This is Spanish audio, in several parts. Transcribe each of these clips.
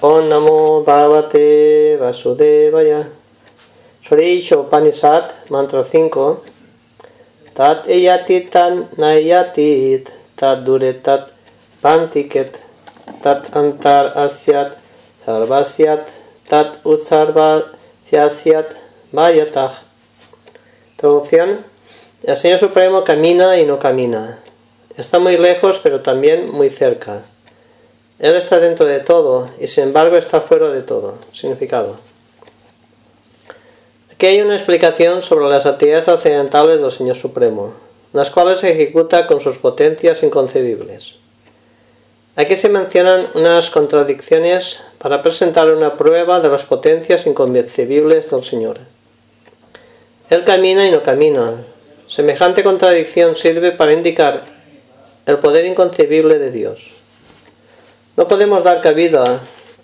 Om Namo Bhagavate Vasudevaya. Shri Upanishad, mantra 5. Tat eyati tan nayati tat duretat pantiket tat antar asyat sarvasyat tat utsarvasyat vayatah. Traducción. El Señor Supremo camina y no camina. Está muy lejos, pero también muy cerca. Él está dentro de todo y sin embargo está fuera de todo. Significado. Aquí hay una explicación sobre las actividades occidentales del Señor Supremo, las cuales se ejecuta con sus potencias inconcebibles. Aquí se mencionan unas contradicciones para presentar una prueba de las potencias inconcebibles del Señor. Él camina y no camina. Semejante contradicción sirve para indicar el poder inconcebible de Dios. No podemos dar cabida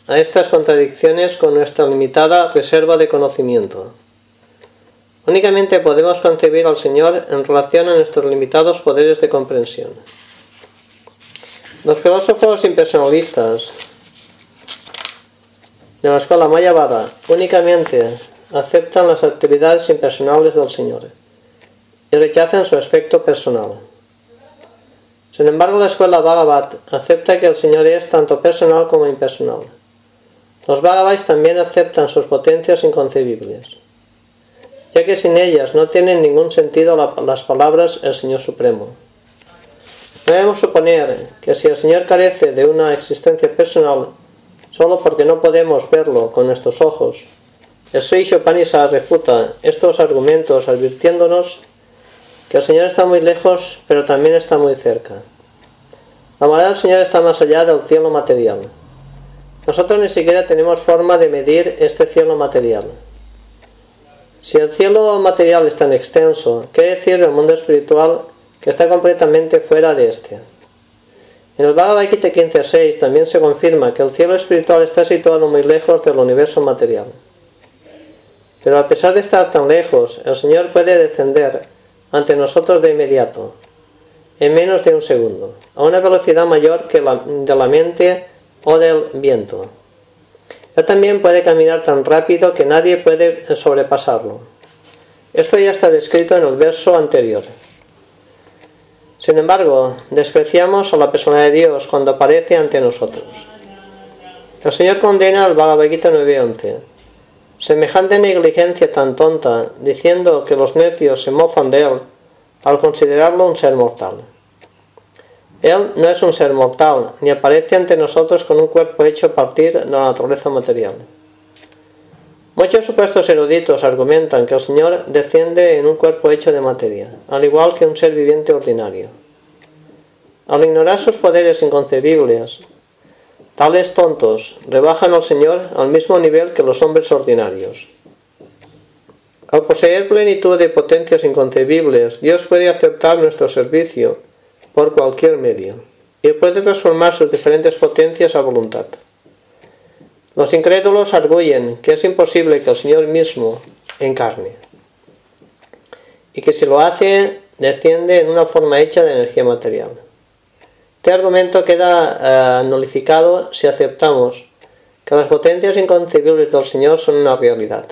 a estas contradicciones con nuestra limitada reserva de conocimiento. Únicamente podemos concebir al Señor en relación a nuestros limitados poderes de comprensión. Los filósofos impersonalistas de la escuela Mayavada únicamente aceptan las actividades impersonales del Señor y rechazan su aspecto personal. Sin embargo, la escuela Bhagavad acepta que el Señor es tanto personal como impersonal. Los Bhagavais también aceptan sus potencias inconcebibles, ya que sin ellas no tienen ningún sentido las palabras el Señor Supremo. Debemos suponer que si el Señor carece de una existencia personal solo porque no podemos verlo con nuestros ojos, el Sri Panisa refuta estos argumentos advirtiéndonos el Señor está muy lejos, pero también está muy cerca. La morada del Señor está más allá del cielo material. Nosotros ni siquiera tenemos forma de medir este cielo material. Si el cielo material es tan extenso, ¿qué decir del mundo espiritual que está completamente fuera de este? En el Bhagavad Gita 15.6 también se confirma que el cielo espiritual está situado muy lejos del universo material. Pero a pesar de estar tan lejos, el Señor puede descender ante nosotros de inmediato, en menos de un segundo, a una velocidad mayor que la de la mente o del viento. Él también puede caminar tan rápido que nadie puede sobrepasarlo. Esto ya está descrito en el verso anterior. Sin embargo, despreciamos a la persona de Dios cuando aparece ante nosotros. El Señor condena al Bhagavad Gita 9.11 Semejante negligencia tan tonta, diciendo que los necios se mofan de él al considerarlo un ser mortal. Él no es un ser mortal, ni aparece ante nosotros con un cuerpo hecho a partir de la naturaleza material. Muchos supuestos eruditos argumentan que el Señor desciende en un cuerpo hecho de materia, al igual que un ser viviente ordinario. Al ignorar sus poderes inconcebibles, Tales tontos rebajan al Señor al mismo nivel que los hombres ordinarios. Al poseer plenitud de potencias inconcebibles, Dios puede aceptar nuestro servicio por cualquier medio y puede transformar sus diferentes potencias a voluntad. Los incrédulos arguyen que es imposible que el Señor mismo encarne y que si lo hace desciende en una forma hecha de energía material. Este argumento queda uh, nulificado si aceptamos que las potencias inconcebibles del Señor son una realidad.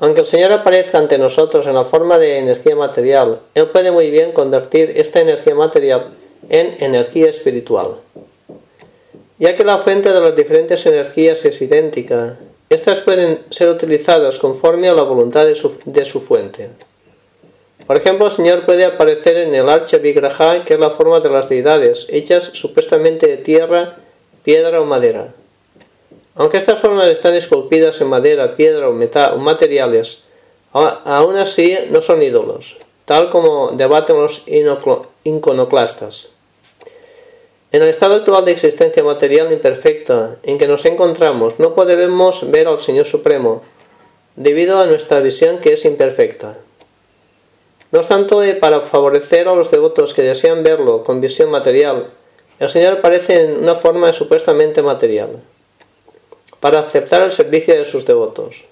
Aunque el Señor aparezca ante nosotros en la forma de energía material, Él puede muy bien convertir esta energía material en energía espiritual. Ya que la fuente de las diferentes energías es idéntica, estas pueden ser utilizadas conforme a la voluntad de su fuente. Por ejemplo, el Señor puede aparecer en el Archa Vigraha, que es la forma de las deidades, hechas supuestamente de tierra, piedra o madera. Aunque estas formas están esculpidas en madera, piedra o, metal, o materiales, aún así no son ídolos, tal como debaten los iconoclastas. En el estado actual de existencia material imperfecta en que nos encontramos, no podemos ver al Señor Supremo, debido a nuestra visión que es imperfecta. No obstante, para favorecer a los devotos que desean verlo con visión material, el Señor aparece en una forma supuestamente material, para aceptar el servicio de sus devotos.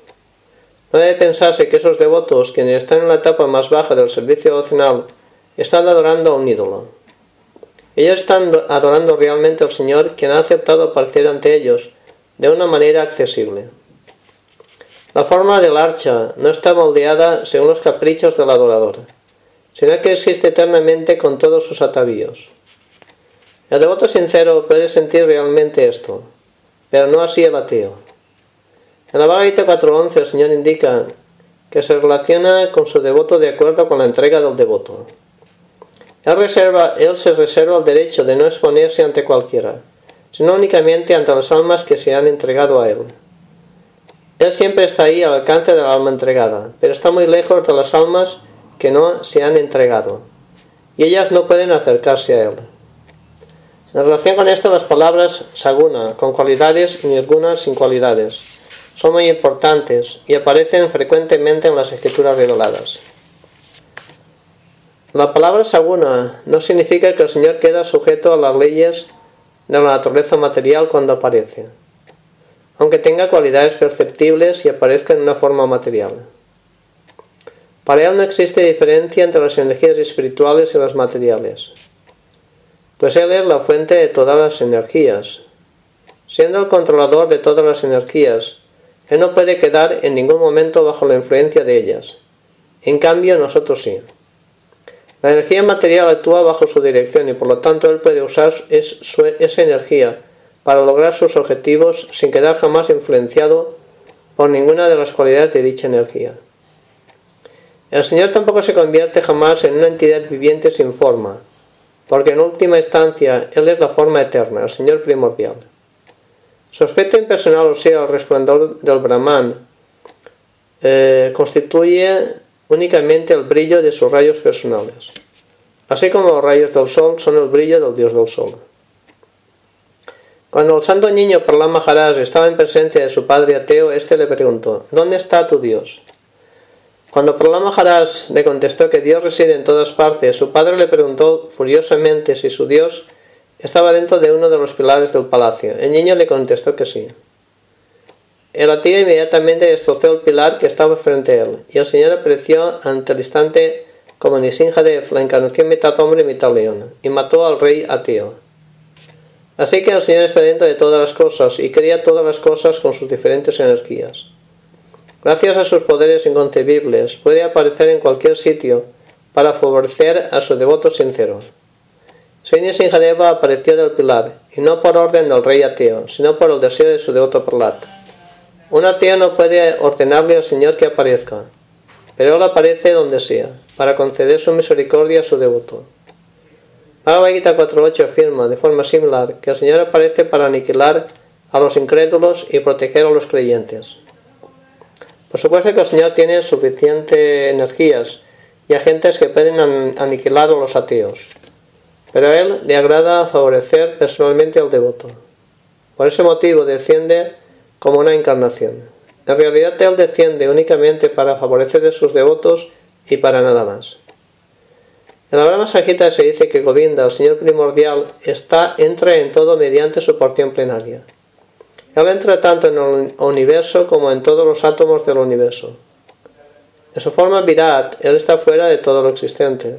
No debe pensarse que esos devotos, quienes están en la etapa más baja del servicio devocional, están adorando a un ídolo. Ellos están adorando realmente al Señor, quien ha aceptado partir ante ellos de una manera accesible. La forma del archa no está moldeada según los caprichos del adorador, sino que existe eternamente con todos sus atavíos. El devoto sincero puede sentir realmente esto, pero no así el ateo. En la Bhagavad 4.11 el Señor indica que se relaciona con su devoto de acuerdo con la entrega del devoto. Él, reserva, él se reserva el derecho de no exponerse ante cualquiera, sino únicamente ante las almas que se han entregado a él. Él siempre está ahí al alcance del alma entregada, pero está muy lejos de las almas que no se han entregado, y ellas no pueden acercarse a él. En relación con esto, las palabras saguna, con cualidades, y nirguna, sin cualidades, son muy importantes y aparecen frecuentemente en las escrituras reveladas. La palabra saguna no significa que el Señor queda sujeto a las leyes de la naturaleza material cuando aparece, aunque tenga cualidades perceptibles y aparezca en una forma material. Para él no existe diferencia entre las energías espirituales y las materiales, pues él es la fuente de todas las energías. Siendo el controlador de todas las energías, él no puede quedar en ningún momento bajo la influencia de ellas. En cambio, nosotros sí. La energía material actúa bajo su dirección y por lo tanto él puede usar esa energía para lograr sus objetivos sin quedar jamás influenciado por ninguna de las cualidades de dicha energía. El Señor tampoco se convierte jamás en una entidad viviente sin forma, porque en última instancia Él es la forma eterna, el Señor primordial. Su aspecto impersonal, o sea, el resplandor del Brahman, eh, constituye únicamente el brillo de sus rayos personales, así como los rayos del sol son el brillo del dios del sol. Cuando el santo niño Prahlad Maharaj estaba en presencia de su padre ateo, éste le preguntó, ¿Dónde está tu Dios? Cuando Prahlad Maharaj le contestó que Dios reside en todas partes, su padre le preguntó furiosamente si su Dios estaba dentro de uno de los pilares del palacio. El niño le contestó que sí. El ateo inmediatamente destrozó el pilar que estaba frente a él, y el Señor apareció ante el instante como de la encarnación mitad hombre y mitad león, y mató al rey ateo. Así que el Señor está dentro de todas las cosas y crea todas las cosas con sus diferentes energías. Gracias a sus poderes inconcebibles, puede aparecer en cualquier sitio para favorecer a su devoto sincero. Sri Sinjadeva apareció del pilar, y no por orden del rey ateo, sino por el deseo de su devoto Pralat. Un ateo no puede ordenarle al Señor que aparezca, pero Él aparece donde sea, para conceder su misericordia a su devoto. Bhagavad Gita 4.8 afirma de forma similar que el Señor aparece para aniquilar a los incrédulos y proteger a los creyentes. Por supuesto que el Señor tiene suficientes energías y agentes que pueden aniquilar a los ateos, pero a Él le agrada favorecer personalmente al devoto. Por ese motivo desciende como una encarnación. En realidad Él desciende únicamente para favorecer a sus devotos y para nada más. En la Brahma Sajita se dice que Govinda, el Señor primordial, está, entra en todo mediante su porción plenaria. Él entra tanto en el universo como en todos los átomos del universo. En su forma Virat, Él está fuera de todo lo existente.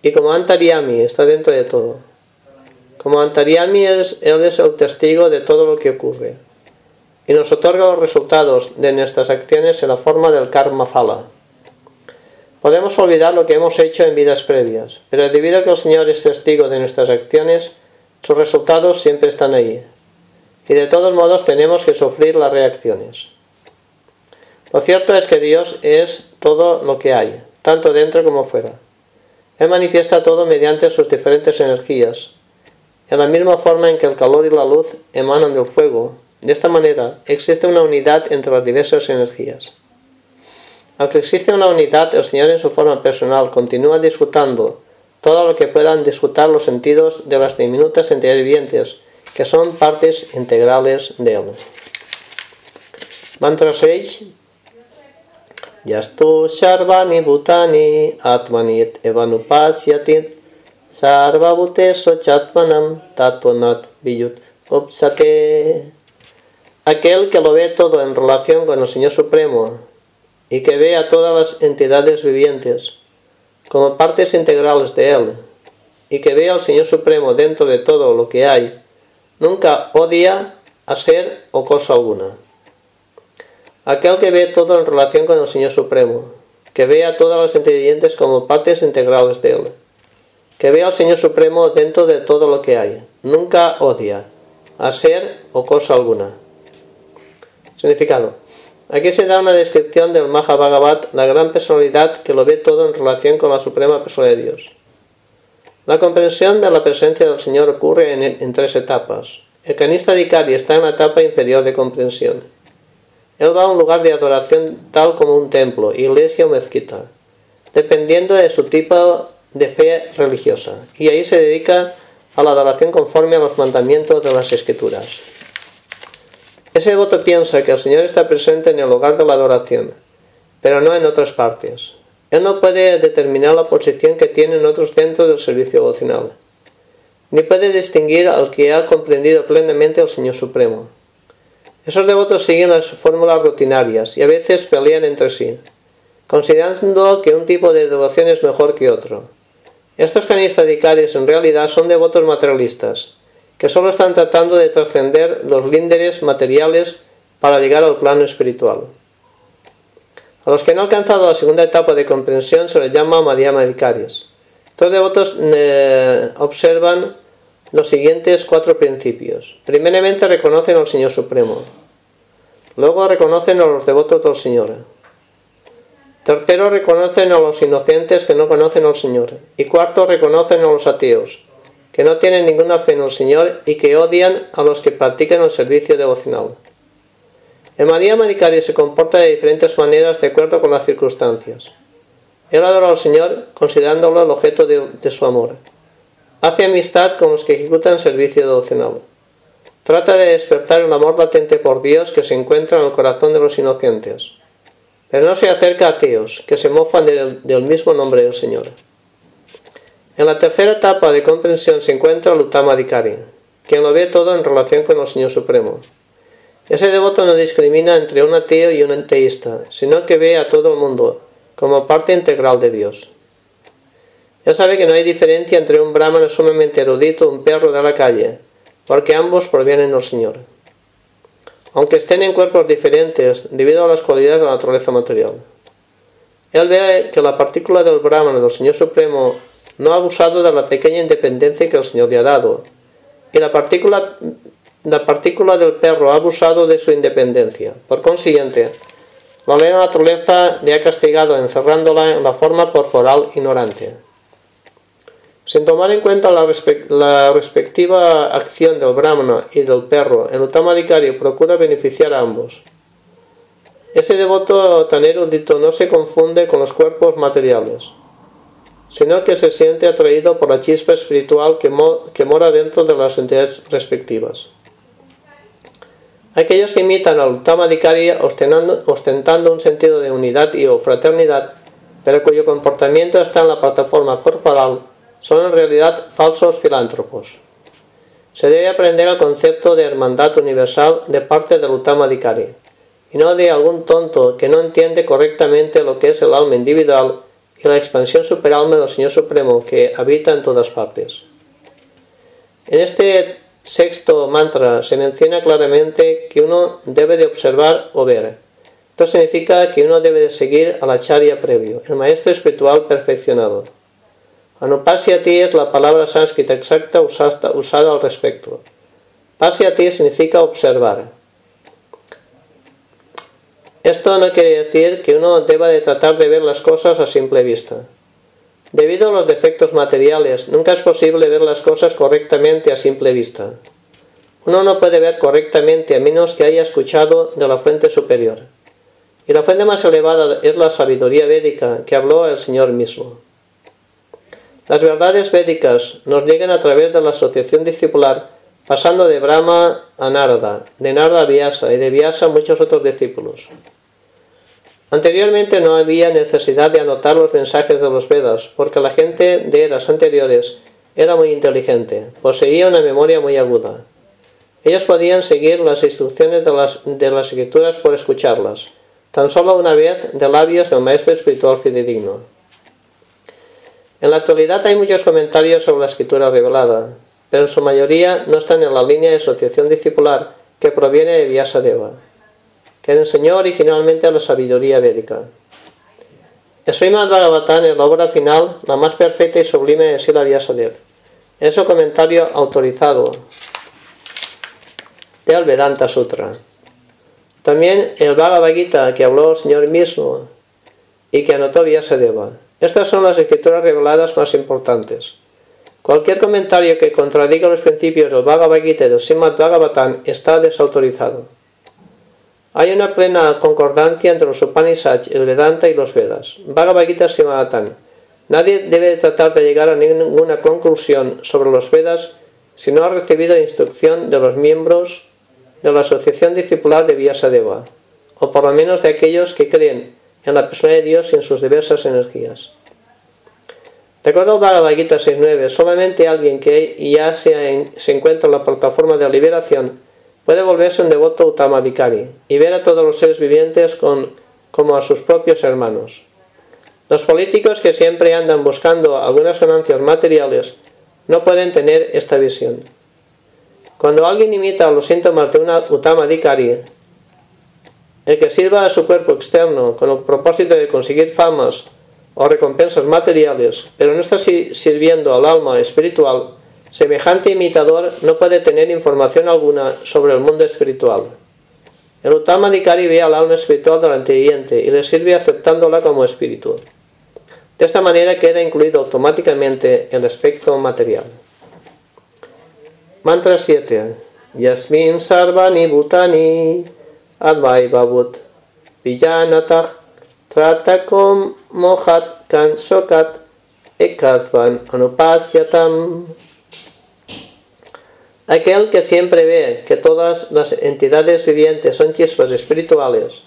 Y como Antaryami está dentro de todo. Como Antaryami, Él es el testigo de todo lo que ocurre y nos otorga los resultados de nuestras acciones en la forma del karma fala. Podemos olvidar lo que hemos hecho en vidas previas, pero debido a que el Señor es testigo de nuestras acciones, sus resultados siempre están ahí. Y de todos modos tenemos que sufrir las reacciones. Lo cierto es que Dios es todo lo que hay, tanto dentro como fuera. Él manifiesta todo mediante sus diferentes energías, en la misma forma en que el calor y la luz emanan del fuego, de esta manera, existe una unidad entre las diversas energías. Aunque existe una unidad, el Señor en su forma personal continúa disfrutando todo lo que puedan disfrutar los sentidos de las diminutas entidades vivientes, que son partes integrales de Él. Mantra 6. Yastu Sharvani Bhutani Atmanit Evanupasyatit Sarvabhuteso Chatmanam Tatvanat Viyut Upsate aquel que lo ve todo en relación con el Señor Supremo y que ve a todas las entidades vivientes como partes integrales de Él y que ve al Señor Supremo dentro de todo lo que hay, nunca odia a ser o cosa alguna. Aquel que ve todo en relación con el Señor Supremo, que ve a todas las inteligentes como partes integrales de Él, que ve al Señor Supremo dentro de todo lo que hay, nunca odia a ser o cosa alguna. Significado. Aquí se da una descripción del Maha Bhagavat, la gran personalidad que lo ve todo en relación con la suprema persona de Dios. La comprensión de la presencia del Señor ocurre en, tres etapas. El canista Dikari está en la etapa inferior de comprensión. Él va a un lugar de adoración tal como un templo, iglesia o mezquita, dependiendo de su tipo de fe religiosa, y ahí se dedica a la adoración conforme a los mandamientos de las escrituras. Ese devoto piensa que el Señor está presente en el lugar de la adoración, pero no en otras partes. Él no puede determinar la posición que tienen otros dentro del servicio devocional, ni puede distinguir al que ha comprendido plenamente el Señor Supremo. Esos devotos siguen las fórmulas rutinarias y a veces pelean entre sí, considerando que un tipo de devoción es mejor que otro. Estos canistas en realidad son devotos materialistas, que solo están tratando de trascender los línderes materiales para llegar al plano espiritual. A los que han alcanzado la segunda etapa de comprensión se les llama Madhyama Adhikaris. Estos devotos eh, observan los siguientes cuatro principios. Primeramente reconocen al Señor Supremo. Luego reconocen a los devotos del Señor. Tercero reconocen a los inocentes que no conocen al Señor. Y cuarto reconocen a los ateos, que no tienen ninguna fe en el Señor y que odian a los que practican el servicio devocional. El María Madikari se comporta de diferentes maneras de acuerdo con las circunstancias. Él adora al Señor considerándolo el objeto de, su amor. Hace amistad con los que ejecutan servicio devocional. Trata de despertar el amor latente por Dios que se encuentra en el corazón de los inocentes. Pero no se acerca a ateos, que se mofan del mismo nombre del Señor. En la tercera etapa de comprensión se encuentra el Uttama quien lo ve todo en relación con el Señor Supremo. Ese devoto no discrimina entre un ateo y un ateísta, sino que ve a todo el mundo como parte integral de Dios. Él sabe que no hay diferencia entre un brahmano sumamente erudito y un perro de la calle, porque ambos provienen del Señor. Aunque estén en cuerpos diferentes debido a las cualidades de la naturaleza material. Él ve que la partícula del brahmano del Señor Supremo no ha abusado de la pequeña independencia que el Señor le ha dado, y la partícula, la partícula del perro ha abusado de su independencia. Por consiguiente, la ley de naturaleza le ha castigado encerrándola en la forma corporal ignorante. Sin tomar en cuenta la, respectiva acción del brahmana y del perro, el Uttamadikari procura beneficiar a ambos. Ese devoto tan erudito no se confunde con los cuerpos materiales sino que se siente atraído por la chispa espiritual que, mora dentro de las entidades respectivas. Aquellos que imitan al Tamadikari ostentando un sentido de unidad y o fraternidad, pero cuyo comportamiento está en la plataforma corporal, son en realidad falsos filántropos. Se debe aprender el concepto de hermandad universal de parte del Uttamadikari, y no de algún tonto que no entiende correctamente lo que es el alma individual y la expansión superalma del Señor Supremo que habita en todas partes. En este sexto mantra se menciona claramente que uno debe de observar o ver. Esto significa que uno debe de seguir al acharya previo, el maestro espiritual perfeccionado. Anupasyati es la palabra sánscrita exacta usada, al respecto. Pasyati significa observar. Esto no quiere decir que uno deba de tratar de ver las cosas a simple vista. Debido a los defectos materiales, nunca es posible ver las cosas correctamente a simple vista. Uno no puede ver correctamente a menos que haya escuchado de la fuente superior. Y la fuente más elevada es la sabiduría védica que habló el Señor mismo. Las verdades védicas nos llegan a través de la asociación discipular, pasando de Brahma a Narada, de Narada a Vyasa y de Vyasa a muchos otros discípulos. Anteriormente no había necesidad de anotar los mensajes de los Vedas, porque la gente de eras anteriores era muy inteligente, poseía una memoria muy aguda. Ellos podían seguir las instrucciones de las, de las escrituras por escucharlas, tan solo una vez de labios del maestro espiritual fidedigno. En la actualidad hay muchos comentarios sobre la escritura revelada, pero en su mayoría no están en la línea de asociación discipular que proviene de Vyasadeva, que enseñó originalmente la sabiduría védica. El Srimad Bhagavatam es la obra final, la más perfecta y sublime de Sila Vyasadeva. Es el comentario autorizado del Vedanta Sutra. También el Bhagavad Gita que habló el Señor mismo y que anotó Vyasadeva. Estas son las escrituras reveladas más importantes. Cualquier comentario que contradiga los principios del Bhagavad Gita y del Srimad Bhagavatam está desautorizado. Hay una plena concordancia entre los Upanishads, el Vedanta y los Vedas. Bhagavad Gita Srimadatam. Nadie debe tratar de llegar a ninguna conclusión sobre los Vedas si no ha recibido instrucción de los miembros de la Asociación Discipular de Vyasadeva, o por lo menos de aquellos que creen en la persona de Dios y en sus diversas energías. De acuerdo al Bhagavad Gita 6.9, solamente alguien que ya se, se encuentra en la plataforma de liberación puede volverse un devoto utamadikari y ver a todos los seres vivientes como a sus propios hermanos. Los políticos que siempre andan buscando algunas ganancias materiales no pueden tener esta visión. Cuando alguien imita los síntomas de una utamadikari, el que sirva a su cuerpo externo con el propósito de conseguir famas o recompensas materiales, pero no está sirviendo al alma espiritual, semejante imitador no puede tener información alguna sobre el mundo espiritual. El Utamadikari ve al alma espiritual del anteviviente y le sirve aceptándola como espíritu. De esta manera queda incluido automáticamente el aspecto material. Mantra 7. Yasmin Sarvani Bhutani Advaibhavut Villanatah Tratakom Mohat Kan Sokat Ekadvan Anupasyatam. Aquel que siempre ve que todas las entidades vivientes son chispas espirituales,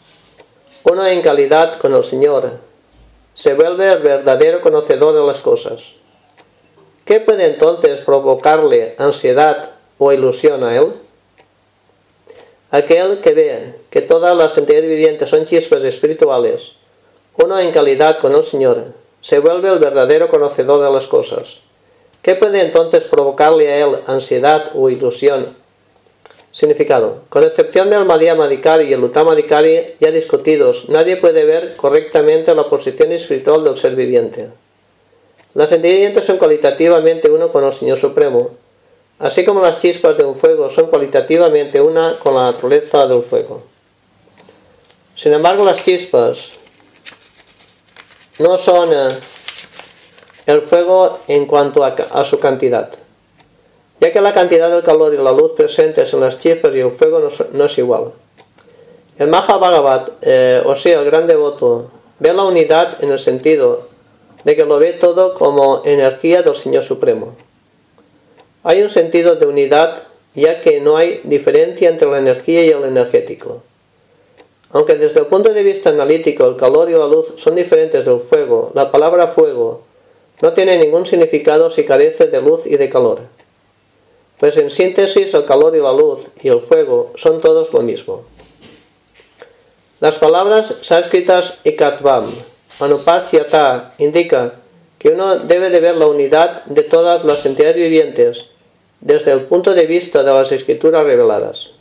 uno en calidad con el Señor, se vuelve el verdadero conocedor de las cosas. ¿Qué puede entonces provocarle ansiedad o ilusión a él? Aquel que ve que todas las entidades vivientes son chispas espirituales, uno en calidad con el Señor, se vuelve el verdadero conocedor de las cosas. ¿Qué puede entonces provocarle a él ansiedad o ilusión? Significado. Con excepción del Madhyamadikari y el Uttamadikari ya discutidos, nadie puede ver correctamente la posición espiritual del ser viviente. Las vivientes son cualitativamente uno con el Señor Supremo, así como las chispas de un fuego son cualitativamente una con la naturaleza del fuego. Sin embargo, las chispas no son eh, el fuego en cuanto a, su cantidad, ya que la cantidad del calor y la luz presentes en las chispas y el fuego no, es igual. El Maha Bhagavat, eh, o sea, el gran devoto, ve la unidad en el sentido de que lo ve todo como energía del Señor Supremo. Hay un sentido de unidad ya que no hay diferencia entre la energía y el energético. Aunque desde el punto de vista analítico el calor y la luz son diferentes del fuego, la palabra fuego no tiene ningún significado si carece de luz y de calor. Pues en síntesis el calor y la luz y el fuego son todos lo mismo. Las palabras sánscritas ikatvam, anupasyata indica que uno debe de ver la unidad de todas las entidades vivientes desde el punto de vista de las escrituras reveladas.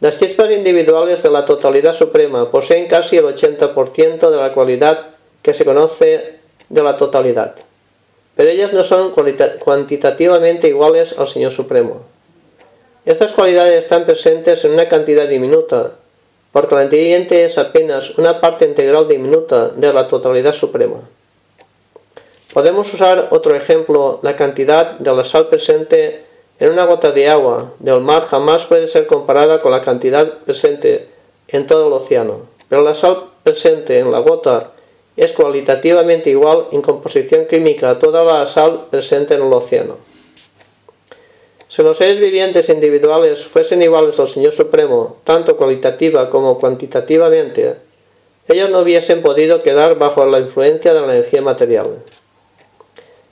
Las chispas individuales de la totalidad suprema poseen casi el 80% de la cualidad que se conoce de la totalidad, pero ellas no son cuantitativamente iguales al Señor Supremo. Estas cualidades están presentes en una cantidad diminuta, porque la entidad es apenas una parte integral diminuta de la totalidad suprema. Podemos usar otro ejemplo, la cantidad de la sal presente en una gota de agua del mar jamás puede ser comparada con la cantidad presente en todo el océano, pero la sal presente en la gota es cualitativamente igual en composición química a toda la sal presente en el océano. Si los seres vivientes individuales fuesen iguales al Señor Supremo, tanto cualitativa como cuantitativamente, ellos no hubiesen podido quedar bajo la influencia de la energía material.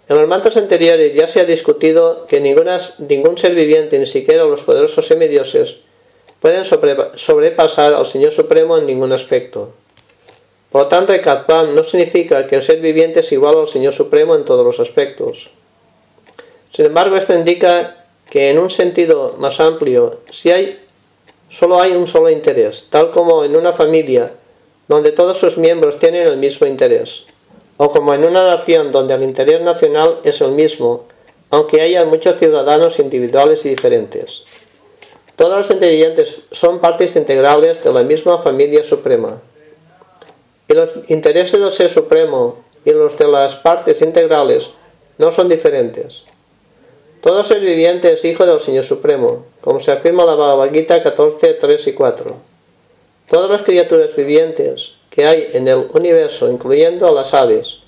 En los mantos anteriores ya se ha discutido que ningún ser viviente, ni siquiera los poderosos semidioses, pueden sobrepasar al Señor Supremo en ningún aspecto. Por lo tanto, Ekatvam no significa que el ser viviente es igual al Señor Supremo en todos los aspectos. Sin embargo, esto indica que en un sentido más amplio, si hay, solo hay un solo interés, tal como en una familia donde todos sus miembros tienen el mismo interés, o como en una nación donde el interés nacional es el mismo, aunque haya muchos ciudadanos individuales y diferentes. Todos los inteligentes son partes integrales de la misma familia suprema. Y los intereses del Ser Supremo y los de las partes integrales no son diferentes. Todo ser viviente es hijo del Señor Supremo, como se afirma en la Bhagavad Gita 14, 3 y 4. Todas las criaturas vivientes que hay en el universo, incluyendo a las aves,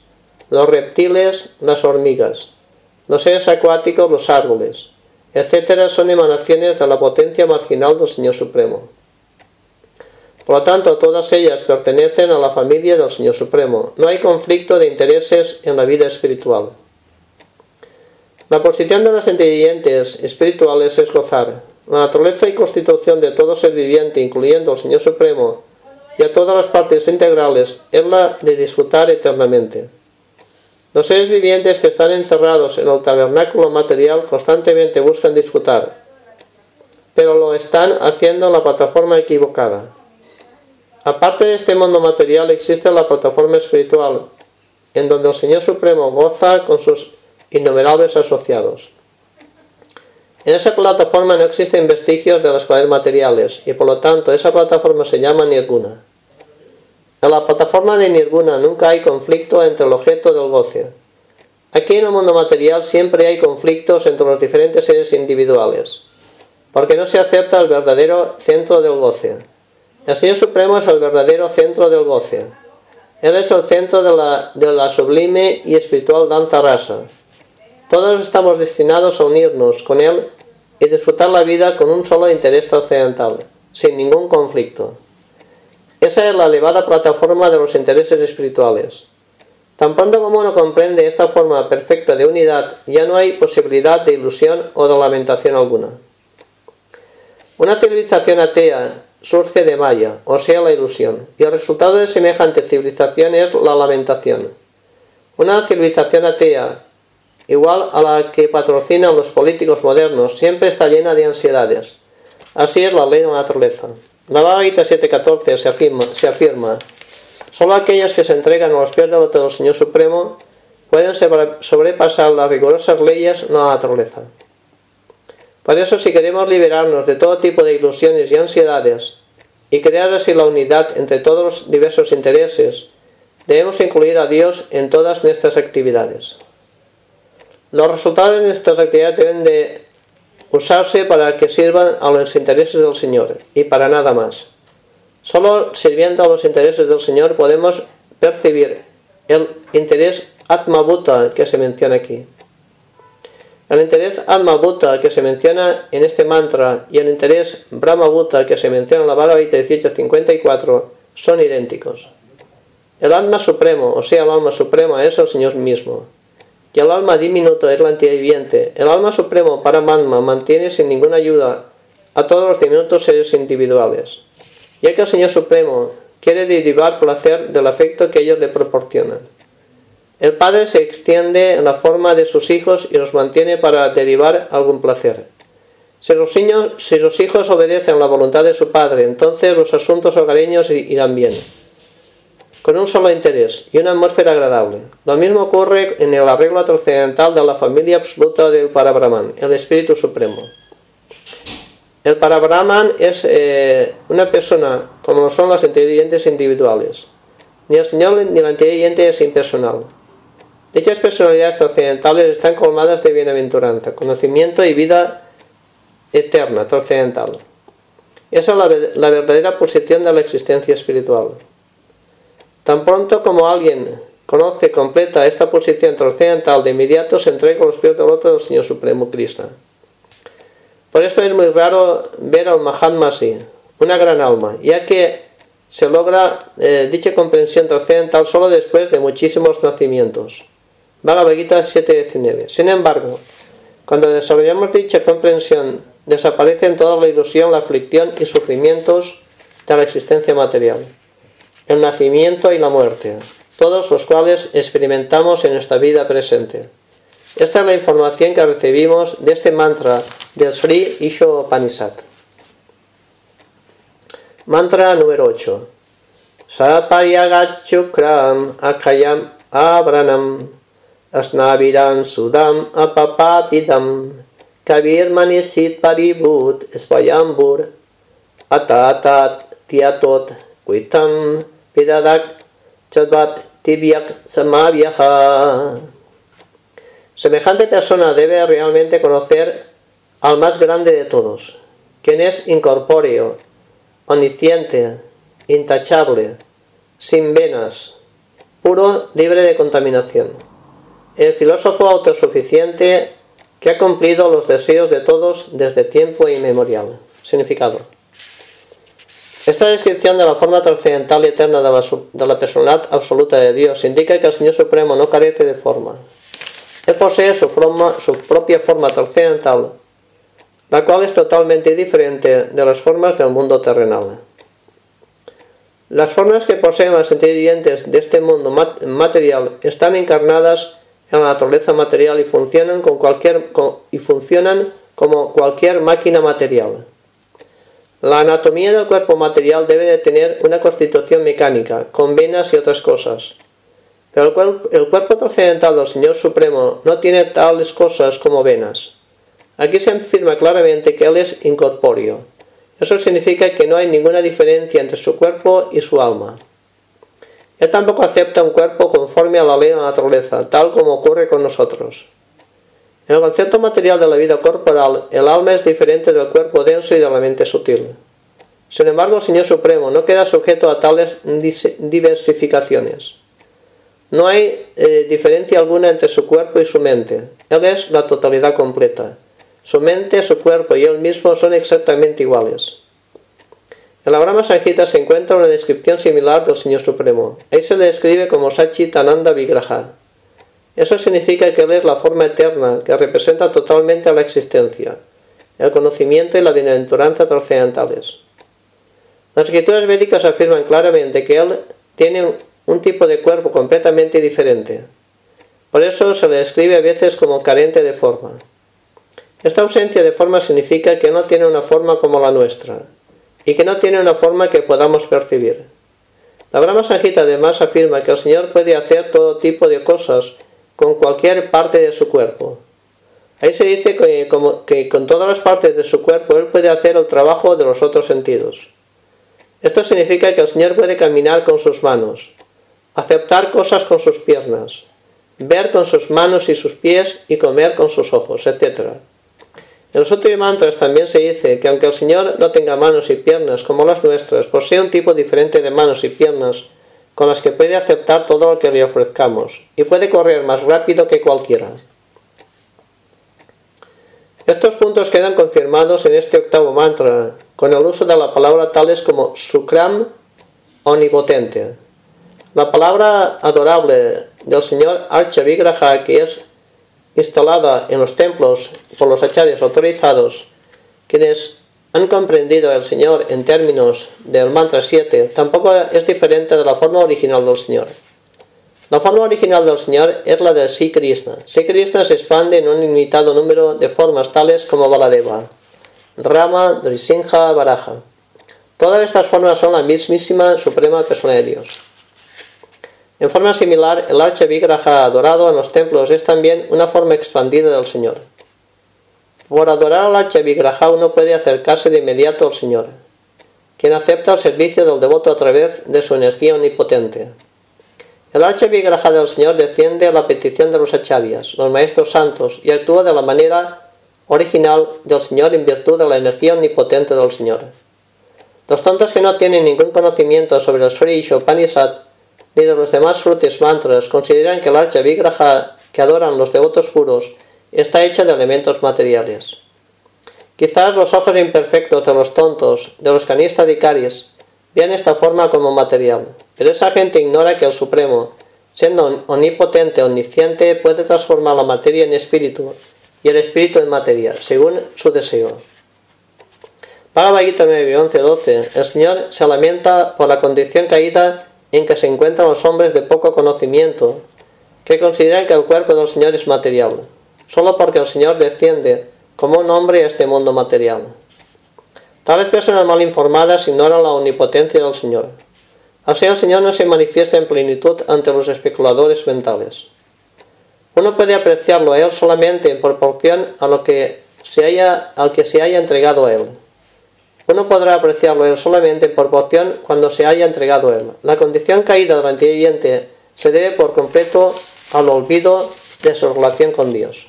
los reptiles, las hormigas, los seres acuáticos, los árboles, etc., son emanaciones de la potencia marginal del Señor Supremo. Por lo tanto, todas ellas pertenecen a la familia del Señor Supremo. No hay conflicto de intereses en la vida espiritual. La posición de los inteligentes espirituales es gozar. La naturaleza y constitución de todo ser viviente, incluyendo al Señor Supremo y a todas las partes integrales, es la de disfrutar eternamente. Los seres vivientes que están encerrados en el tabernáculo material constantemente buscan disfrutar, pero lo están haciendo en la plataforma equivocada. Aparte de este mundo material existe la plataforma espiritual, en donde el Señor Supremo goza con sus innumerables asociados. En esa plataforma no existen vestigios de las cuales materiales y por lo tanto esa plataforma se llama Nirguna. En la plataforma de Nirguna nunca hay conflicto entre el objeto del goce. Aquí en el mundo material siempre hay conflictos entre los diferentes seres individuales, porque no se acepta el verdadero centro del goce. El Señor Supremo es el verdadero centro del goce. Él es el centro de la, de la sublime y espiritual danza rasa. Todos estamos destinados a unirnos con Él y disfrutar la vida con un solo interés trascendental, sin ningún conflicto. Esa es la elevada plataforma de los intereses espirituales. Tan pronto como uno comprende esta forma perfecta de unidad, ya no hay posibilidad de ilusión o de lamentación alguna. Una civilización atea surge de Maya, o sea, la ilusión, y el resultado de semejante civilización es la lamentación. Una civilización atea, igual a la que patrocinan los políticos modernos, siempre está llena de ansiedades. Así es la ley de la naturaleza. La Bhagavad 7.14 se afirma, se afirma, solo aquellos que se entregan a los pies del Señor Supremo pueden sobrepasar las rigurosas leyes de la naturaleza. Por eso si queremos liberarnos de todo tipo de ilusiones y ansiedades y crear así la unidad entre todos los diversos intereses, debemos incluir a Dios en todas nuestras actividades. Los resultados de nuestras actividades deben de usarse para que sirvan a los intereses del Señor y para nada más. Solo sirviendo a los intereses del Señor podemos percibir el interés Atma que se menciona aquí. El interés Atma que se menciona en este mantra y el interés Brahma que se menciona en la Bhagavad Gita 1854 son idénticos. El Atma supremo, o sea, el alma suprema es el Señor mismo y el alma diminuto es la entidad viviente. El alma supremo Paramatma mantiene sin ninguna ayuda a todos los diminutos seres individuales, ya que el Señor Supremo quiere derivar placer del afecto que ellos le proporcionan. El Padre se extiende en la forma de sus hijos y los mantiene para derivar algún placer. Si los, hijos obedecen la voluntad de su Padre, entonces los asuntos hogareños irán bien con un solo interés y una atmósfera agradable. Lo mismo ocurre en el arreglo trascendental de la familia absoluta del Parabrahman, el Espíritu Supremo. El Parabrahman es eh, una persona como lo son las inteligentes individuales. Ni el Señor ni la inteligente es impersonal. Dichas personalidades trascendentales están colmadas de bienaventuranza, conocimiento y vida eterna, trascendental. Esa es la verdadera posición de la existencia espiritual. Tan pronto como alguien conoce completa esta posición trascendental, de inmediato se entrega con los pies del otro del Señor Supremo Cristo. Por esto es muy raro ver al Mahatma así, una gran alma, ya que se logra eh, dicha comprensión trascendental solo después de muchísimos nacimientos. Bhagavad Gita 7.19. Sin embargo, cuando desarrollamos dicha comprensión, desaparecen toda la ilusión, la aflicción y sufrimientos de la existencia material. el nacimiento y la muerte, todos los cuales experimentamos en nuestra vida presente. Esta es la información que recibimos de este mantra del Sri Ishopanishad. Mantra número 8. Saparyagachukram akayam abranam asnaviram sudam apapapidam kabir manisit paribut svayambur atatat tiatot kuitam pidadak chadvat tibyak samavyaha Semejante persona debe realmente conocer al más grande de todos, quien es incorpóreo, omnisciente, intachable, sin venas, puro, libre de contaminación. El filósofo autosuficiente que ha cumplido los deseos de todos desde tiempo inmemorial. Significado. Esta descripción de la forma trascendental y eterna de la, de la personalidad absoluta de Dios indica que el Señor Supremo no carece de forma, él posee su, forma, su propia forma trascendental, la cual es totalmente diferente de las formas del mundo terrenal. Las formas que poseen las inteligentes de este mundo material están encarnadas en la naturaleza material y funcionan, con cualquier, y funcionan como cualquier máquina material. La anatomía del cuerpo material debe de tener una constitución mecánica, con venas y otras cosas. Pero el, cuerpo trascendental del Señor Supremo no tiene tales cosas como venas. Aquí se afirma claramente que Él es incorpóreo. Eso significa que no hay ninguna diferencia entre su cuerpo y su alma. Él tampoco acepta un cuerpo conforme a la ley de la naturaleza, tal como ocurre con nosotros. En el concepto material de la vida corporal, el alma es diferente del cuerpo denso y de la mente sutil. Sin embargo, el Señor Supremo no queda sujeto a tales diversificaciones. No hay eh, diferencia alguna entre su cuerpo y su mente. Él es la totalidad completa. Su mente, su cuerpo y él mismo son exactamente iguales. En la Brahma Sanjita se encuentra una descripción similar del Señor Supremo. Ahí se le describe como Sachitananda Vigraha. Eso significa que Él es la forma eterna que representa totalmente la existencia, el conocimiento y la bienaventuranza trascendentales. Las escrituras védicas afirman claramente que Él tiene un tipo de cuerpo completamente diferente. Por eso se le describe a veces como carente de forma. Esta ausencia de forma significa que no tiene una forma como la nuestra y que no tiene una forma que podamos percibir. La Brahma Sanjita además afirma que el Señor puede hacer todo tipo de cosas con cualquier parte de su cuerpo. Ahí se dice que, que con todas las partes de su cuerpo Él puede hacer el trabajo de los otros sentidos. Esto significa que el Señor puede caminar con sus manos, aceptar cosas con sus piernas, ver con sus manos y sus pies y comer con sus ojos, etc. En los otros mantras también se dice que aunque el Señor no tenga manos y piernas como las nuestras, posee un tipo diferente de manos y piernas con las que puede aceptar todo lo que le ofrezcamos y puede correr más rápido que cualquiera. Estos puntos quedan confirmados en este octavo mantra con el uso de la palabra tales como Sukram omnipotente, la palabra adorable del señor Archavigraha, que es instalada en los templos por los acharyas autorizados, quienes han comprendido al Señor en términos del mantra 7, tampoco es diferente de la forma original del Señor. La forma original del Señor es la de Sri Krishna. Sri Krishna se expande en un ilimitado número de formas tales como Baladeva, Rama, Drisingha, Baraja. Todas estas formas son la mismísima suprema persona de Dios. En forma similar, el archa vigraha adorado en los templos es también una forma expandida del Señor. Por adorar al archa vigraha uno puede acercarse de inmediato al Señor, quien acepta el servicio del devoto a través de su energía omnipotente. El archa vigraha del Señor desciende a la petición de los acharyas, los maestros santos, y actúa de la manera original del Señor en virtud de la energía omnipotente del Señor. Los tontos que no tienen ningún conocimiento sobre el Sri Ishopanishad ni de los demás frutis mantras consideran que el archa vigraha que adoran los devotos puros está hecha de elementos materiales. Quizás los ojos imperfectos de los tontos, de los canistadicaris, vean esta forma como material, pero esa gente ignora que el Supremo, siendo omnipotente, omnisciente, puede transformar la materia en espíritu y el espíritu en materia, según su deseo. Bhagavad Gita 9, 11, 12. El Señor se lamenta por la condición caída en que se encuentran los hombres de poco conocimiento, que consideran que el cuerpo del Señor es material, solo porque el Señor desciende como un hombre a este mundo material. Tales personas mal informadas ignoran la omnipotencia del Señor. Así el Señor no se manifiesta en plenitud ante los especuladores mentales. Uno puede apreciarlo a Él solamente en proporción a lo que se haya, al que se haya entregado a Él. Uno podrá apreciarlo Él solamente en proporción cuando se haya entregado Él. La condición caída del antiviviente se debe por completo al olvido de su relación con Dios.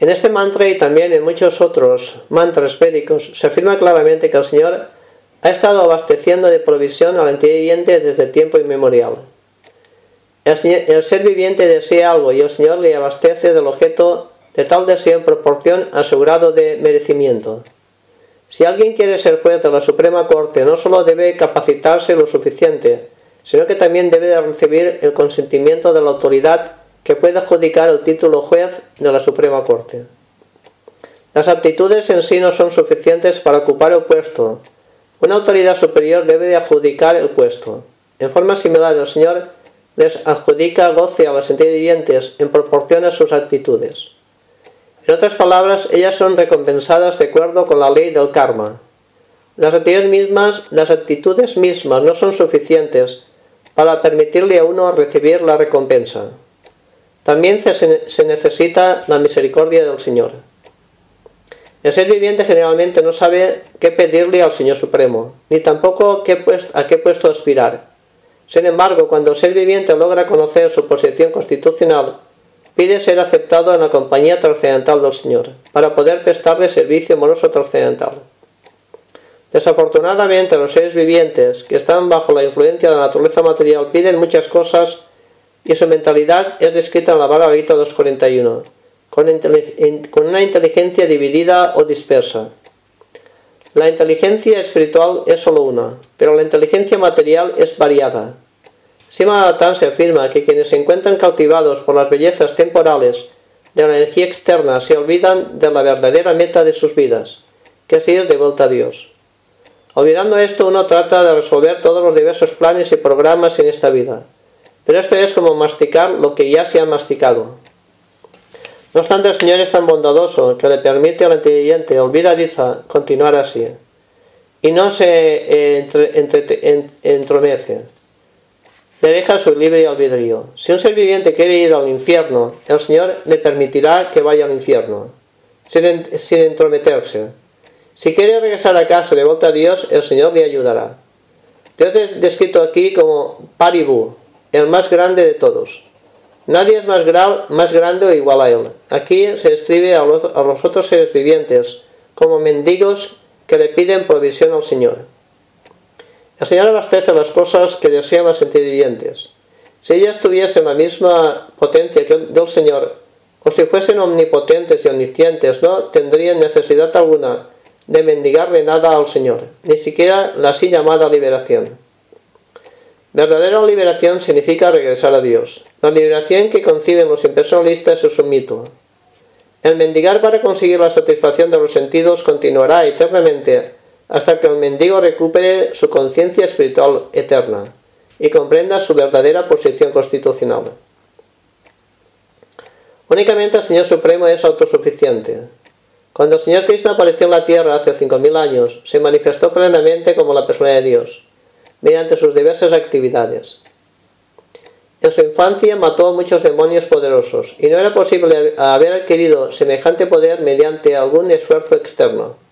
En este mantra y también en muchos otros mantras védicos se afirma claramente que el Señor ha estado abasteciendo de provisión al antiviviente desde tiempo inmemorial. El, ser viviente desea algo y el Señor le abastece del objeto de tal deseo en proporción a su grado de merecimiento. Si alguien quiere ser juez de la Suprema Corte, no solo debe capacitarse lo suficiente, sino que también debe de recibir el consentimiento de la autoridad que puede adjudicar el título juez de la Suprema Corte. Las aptitudes en sí no son suficientes para ocupar el puesto. Una autoridad superior debe de adjudicar el puesto. En forma similar, el Señor les adjudica goce a los vivientes en proporción a sus actitudes. En otras palabras, ellas son recompensadas de acuerdo con la ley del karma. Las actitudes mismas, las actitudes mismas no son suficientes para permitirle a uno recibir la recompensa. También se necesita la misericordia del Señor. El ser viviente generalmente no sabe qué pedirle al Señor Supremo, ni tampoco a qué puesto aspirar. Sin embargo, cuando el ser viviente logra conocer su posición constitucional, pide ser aceptado en la compañía trascendental del Señor, para poder prestarle servicio amoroso trascendental. Desafortunadamente, los seres vivientes que están bajo la influencia de la naturaleza material piden muchas cosas y su mentalidad es descrita en la Bhagavad Gita 241, con, una inteligencia dividida o dispersa. La inteligencia espiritual es solo una, pero la inteligencia material es variada. Simadatan se afirma que quienes se encuentran cautivados por las bellezas temporales de la energía externa se olvidan de la verdadera meta de sus vidas, que es ir de vuelta a Dios. Olvidando esto, uno trata de resolver todos los diversos planes y programas en esta vida. Pero esto es como masticar lo que ya se ha masticado. No obstante, el Señor es tan bondadoso que le permite al inteligente olvidadiza continuar así. Y no se entromece. Le deja su libre albedrío. Si un ser viviente quiere ir al infierno, el Señor le permitirá que vaya al infierno, sin, sin entrometerse. Si quiere regresar a casa de vuelta a Dios, el Señor le ayudará. Dios es descrito aquí como Paribu, el más grande de todos. Nadie es más, más grande o igual a él. Aquí se describe a los, a los otros seres vivientes como mendigos que le piden provisión al Señor. El Señor abastece las cosas que desean los vivientes. Si ellas tuviesen la misma potencia que del Señor, o si fuesen omnipotentes y omniscientes, no tendrían necesidad alguna de mendigarle nada al Señor, ni siquiera la así llamada liberación. Verdadera liberación significa regresar a Dios. La liberación que conciben los impersonalistas es un mito. El mendigar para conseguir la satisfacción de los sentidos continuará eternamente hasta que el mendigo recupere su conciencia espiritual eterna y comprenda su verdadera posición constitucional. Únicamente el Señor Supremo es autosuficiente. Cuando el Señor Cristo apareció en la tierra hace 5.000 años, se manifestó plenamente como la persona de Dios, mediante sus diversas actividades. En su infancia mató a muchos demonios poderosos, y no era posible haber adquirido semejante poder mediante algún esfuerzo externo.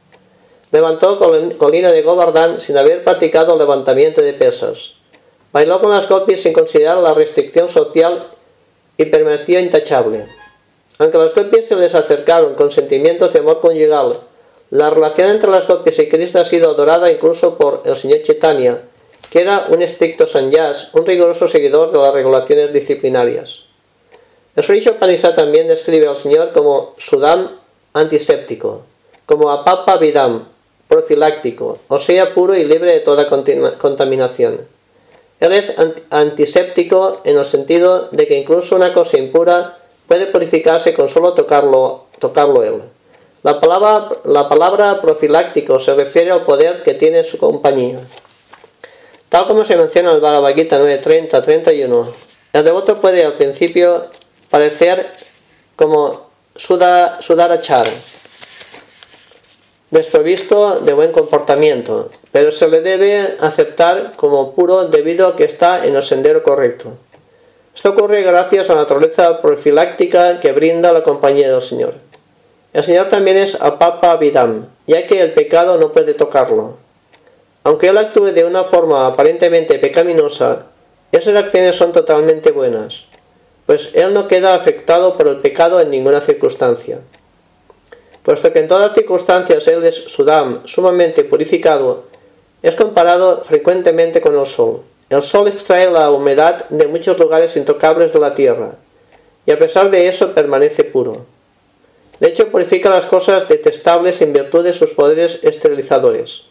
Levantó colina de Govardhan sin haber practicado levantamiento de pesas. Bailó con las gopis sin considerar la restricción social y permaneció intachable. Aunque las gopis se les acercaron con sentimientos de amor conyugal, la relación entre las gopis y Krishna ha sido adorada incluso por el señor Chaitanya, que era un estricto sanyas, un riguroso seguidor de las regulaciones disciplinarias. El Sri Panisa también describe al Señor como Sudam antiséptico, como Apapa Vidam, profiláctico, o sea, puro y libre de toda contaminación. Él es antiséptico en el sentido de que incluso una cosa impura puede purificarse con solo tocarlo, tocarlo él. La palabra, la palabra profiláctico se refiere al poder que tiene su compañía. Tal como se menciona en el Bhagavad Gita 9.30-31, el devoto puede al principio parecer como Sudarachar, desprovisto de buen comportamiento, pero se le debe aceptar como puro debido a que está en el sendero correcto. Esto ocurre gracias a la naturaleza profiláctica que brinda la compañía del Señor. El Señor también es Apapa Vidam, ya que el pecado no puede tocarlo. Aunque él actúe de una forma aparentemente pecaminosa, esas acciones son totalmente buenas, pues él no queda afectado por el pecado en ninguna circunstancia. Puesto que en todas circunstancias él es Sudam, sumamente purificado, es comparado frecuentemente con el sol. El sol extrae la humedad de muchos lugares intocables de la tierra, y a pesar de eso permanece puro. De hecho, purifica las cosas detestables en virtud de sus poderes esterilizadores.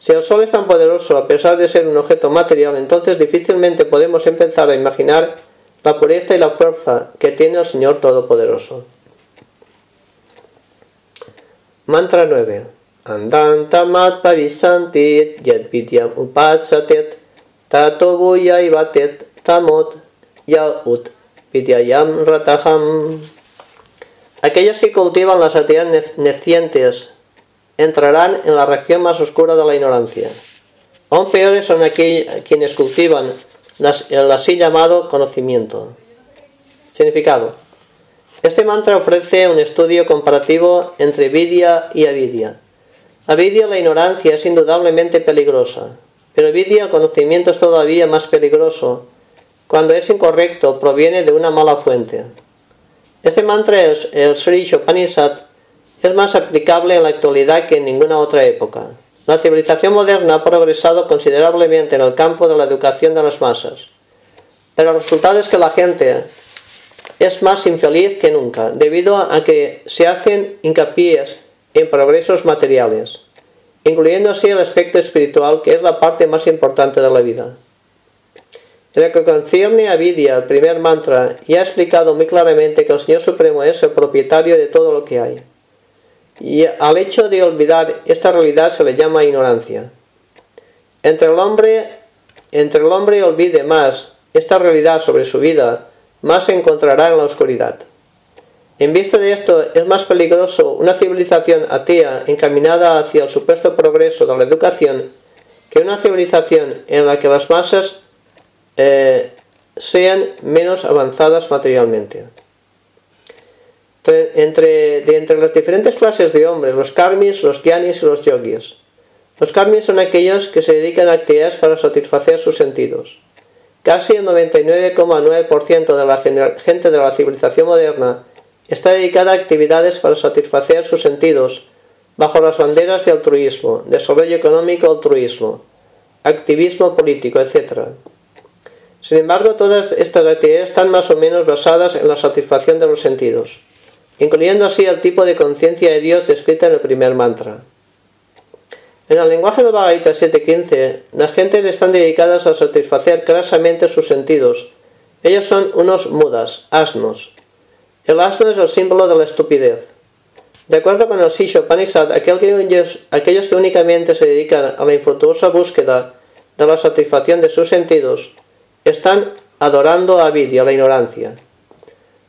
Si el sol es tan poderoso a pesar de ser un objeto material, entonces difícilmente podemos empezar a imaginar la pureza y la fuerza que tiene el Señor Todopoderoso. Mantra 9. Andantamat pavisantit yad vidyam upasatet tato ivatet tamot yaut vidyayam rataham. Aquellos que cultivan las actividades necientes entrarán en la región más oscura de la ignorancia. Aún peores son aquellos quienes cultivan el así llamado conocimiento. Significado. Este mantra ofrece un estudio comparativo entre vidya y avidya. Avidya, la ignorancia, es indudablemente peligrosa, pero vidya, el conocimiento, es todavía más peligroso cuando es incorrecto, proviene de una mala fuente. Este mantra, el Sri Shopanishat, es más aplicable en la actualidad que en ninguna otra época. La civilización moderna ha progresado considerablemente en el campo de la educación de las masas, pero el resultado es que la gente es más infeliz que nunca, debido a que se hacen hincapiés en progresos materiales, incluyendo así el aspecto espiritual, que es la parte más importante de la vida. En lo que concierne a Vidya, el primer mantra, ya ha explicado muy claramente que el Señor Supremo es el propietario de todo lo que hay. Y al hecho de olvidar esta realidad se le llama ignorancia. Entre el hombre, entre el hombre olvide más esta realidad sobre su vida, más se encontrará en la oscuridad. En vista de esto, es más peligroso una civilización atea encaminada hacia el supuesto progreso de la educación que una civilización en la que las masas eh, sean menos avanzadas materialmente. Entre, de entre las diferentes clases de hombres, los karmis, los gyanis y los yogis. Los karmis son aquellos que se dedican a actividades para satisfacer sus sentidos. Casi el 99,9% de la gente de la civilización moderna está dedicada a actividades para satisfacer sus sentidos, bajo las banderas de altruismo, desarrollo económico altruismo, activismo político, etc. Sin embargo, todas estas actividades están más o menos basadas en la satisfacción de los sentidos, incluyendo así el tipo de conciencia de Dios descrita en el primer mantra. En el lenguaje del Bhagavad 7.15, las gentes están dedicadas a satisfacer crasamente sus sentidos. Ellos son unos mudas, asnos. El asno es el símbolo de la estupidez. De acuerdo con el Sisho Panisad, aquellos que únicamente se dedican a la infructuosa búsqueda de la satisfacción de sus sentidos están adorando a Vidya, la ignorancia.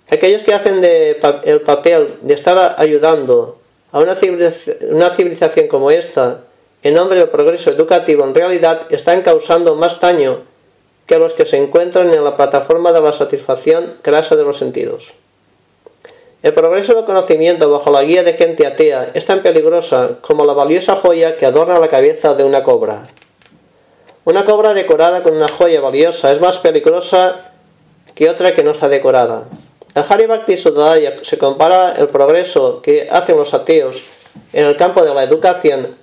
Aquellos que hacen el papel de estar ayudando a una civilización como esta, en nombre del progreso educativo en realidad están causando más daño que los que se encuentran en la plataforma de la satisfacción crasa de los sentidos. El progreso del conocimiento bajo la guía de gente atea es tan peligrosa como la valiosa joya que adorna la cabeza de una cobra. Una cobra decorada con una joya valiosa es más peligrosa que otra que no está decorada. El Hari Bhakti Sudaya se compara el progreso que hacen los ateos en el campo de la educación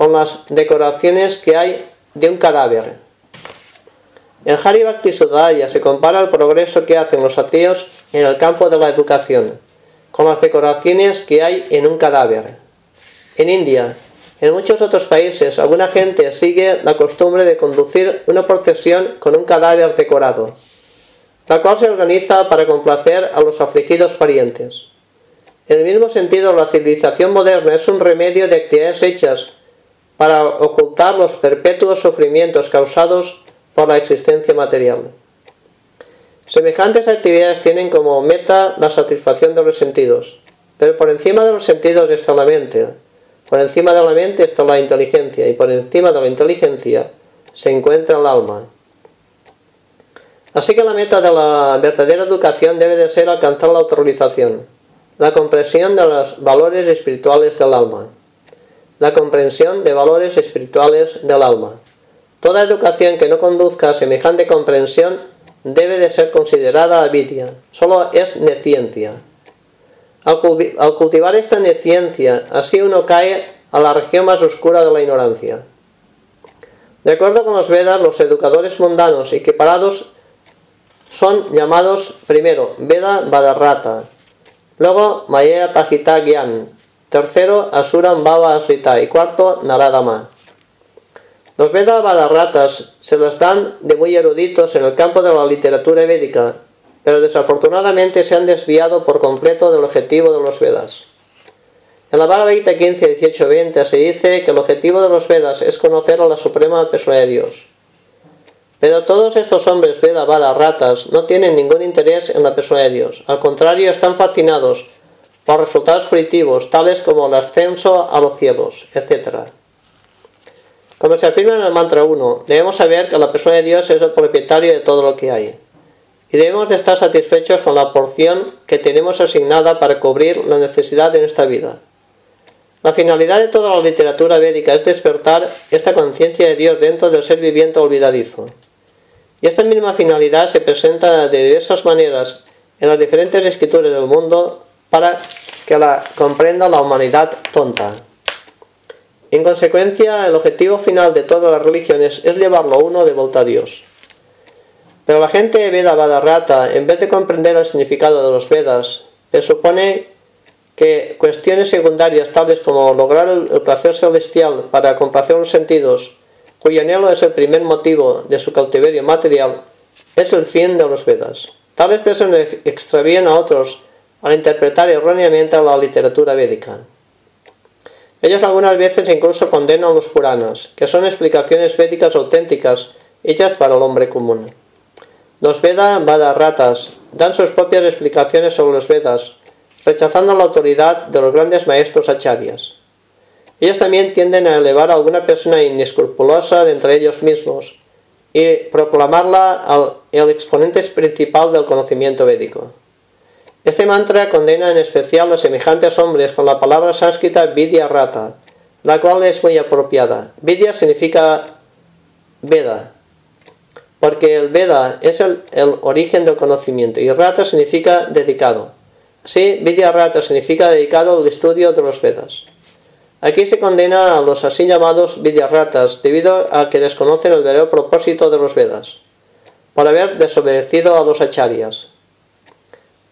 con las decoraciones que hay de un cadáver. En Hari Bhakti Sudaya se compara el progreso que hacen los ateos en el campo de la educación con las decoraciones que hay en un cadáver. En India, en muchos otros países, alguna gente sigue la costumbre de conducir una procesión con un cadáver decorado, la cual se organiza para complacer a los afligidos parientes. En el mismo sentido, la civilización moderna es un remedio de actividades hechas para ocultar los perpetuos sufrimientos causados por la existencia material. Semejantes actividades tienen como meta la satisfacción de los sentidos, pero por encima de los sentidos está la mente, por encima de la mente está la inteligencia y por encima de la inteligencia se encuentra el alma. Así que la meta de la verdadera educación debe de ser alcanzar la autorización, la comprensión de los valores espirituales del alma. La comprensión de valores espirituales del alma. Toda educación que no conduzca a semejante comprensión debe de ser considerada avidia, solo es neciencia. Al, cultivar esta neciencia, así uno cae a la región más oscura de la ignorancia. De acuerdo con los Vedas, los educadores mundanos equiparados son llamados primero Veda Badarrata, luego Maya Pajita Gyan, tercero Asuram Baba Asrita y cuarto Naradama. Los Veda Badarratas se los dan de muy eruditos en el campo de la literatura védica, pero desafortunadamente se han desviado por completo del objetivo de los Vedas. En la Bhagavad Gita 15, 18, 20 se dice que el objetivo de los Vedas es conocer a la suprema persona de Dios. Pero todos estos hombres Veda Badarratas no tienen ningún interés en la persona de Dios, al contrario están fascinados por resultados primitivos tales como el ascenso a los cielos, etc. Como se afirma en el mantra 1, debemos saber que la persona de Dios es el propietario de todo lo que hay. Y debemos de estar satisfechos con la porción que tenemos asignada para cubrir la necesidad de nuestra vida. La finalidad de toda la literatura védica es despertar esta conciencia de Dios dentro del ser viviente olvidadizo. Y esta misma finalidad se presenta de diversas maneras en las diferentes escrituras del mundo para que la comprenda la humanidad tonta. En consecuencia, el objetivo final de todas las religiones es llevarlo uno de vuelta a Dios. Pero la gente Veda Badarrata, en vez de comprender el significado de los Vedas, presupone que cuestiones secundarias tales como lograr el placer celestial para complacer los sentidos, cuyo anhelo es el primer motivo de su cautiverio material, es el fin de los Vedas. Tales personas extravían a otros al interpretar erróneamente la literatura védica. Ellos algunas veces incluso condenan los Puranas, que son explicaciones védicas auténticas hechas para el hombre común. Los Veda Ratas dan sus propias explicaciones sobre los Vedas, rechazando la autoridad de los grandes maestros acharyas. Ellos también tienden a elevar a alguna persona inescrupulosa de entre ellos mismos y proclamarla el exponente principal del conocimiento védico. Este mantra condena en especial a semejantes hombres con la palabra sánscrita vidya rata, la cual es muy apropiada. Vidya significa Veda, porque el Veda es el, origen del conocimiento y rata significa dedicado. Así, Vidya rata significa dedicado al estudio de los Vedas. Aquí se condena a los así llamados Vidyaratas debido a que desconocen el verdadero propósito de los Vedas, por haber desobedecido a los acharyas.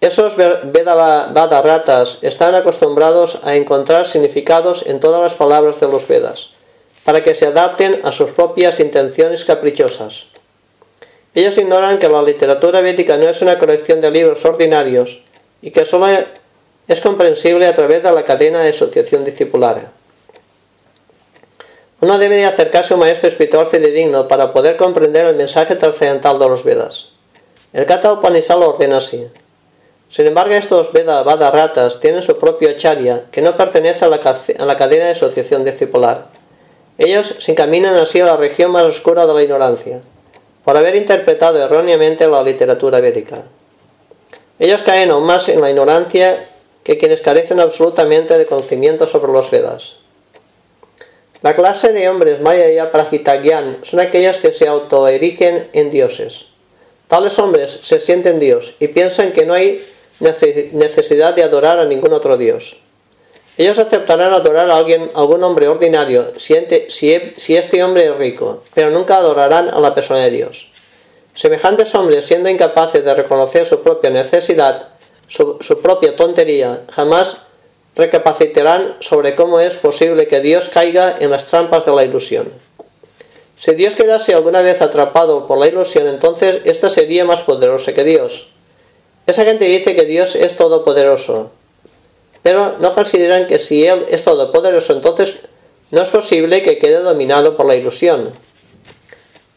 Esos Veda-ratas están acostumbrados a encontrar significados en todas las palabras de los Vedas, para que se adapten a sus propias intenciones caprichosas. Ellos ignoran que la literatura védica no es una colección de libros ordinarios y que solo es comprensible a través de la cadena de asociación discipular. Uno debe de acercarse a un maestro espiritual fidedigno para poder comprender el mensaje trascendental de los Vedas. El Kata Upanishad lo ordena así. Sin embargo, estos Veda Ratas tienen su propio acharya, que no pertenece a la, cadena de asociación discipular. Ellos se encaminan así a la región más oscura de la ignorancia, por haber interpretado erróneamente la literatura védica. Ellos caen aún más en la ignorancia que quienes carecen absolutamente de conocimiento sobre los Vedas. La clase de hombres Maya y Aprajitagyan son aquellos que se autoerigen en dioses. Tales hombres se sienten Dios y piensan que no hay necesidad de adorar a ningún otro Dios. Ellos aceptarán adorar a alguien, algún hombre ordinario, si, este hombre es rico, pero nunca adorarán a la persona de Dios. Semejantes hombres, siendo incapaces de reconocer su propia necesidad, su, su propia tontería, jamás recapacitarán sobre cómo es posible que Dios caiga en las trampas de la ilusión. Si Dios quedase alguna vez atrapado por la ilusión, entonces ésta sería más poderosa que Dios. Esa gente dice que Dios es todopoderoso, pero no consideran que si Él es todopoderoso, entonces no es posible que quede dominado por la ilusión.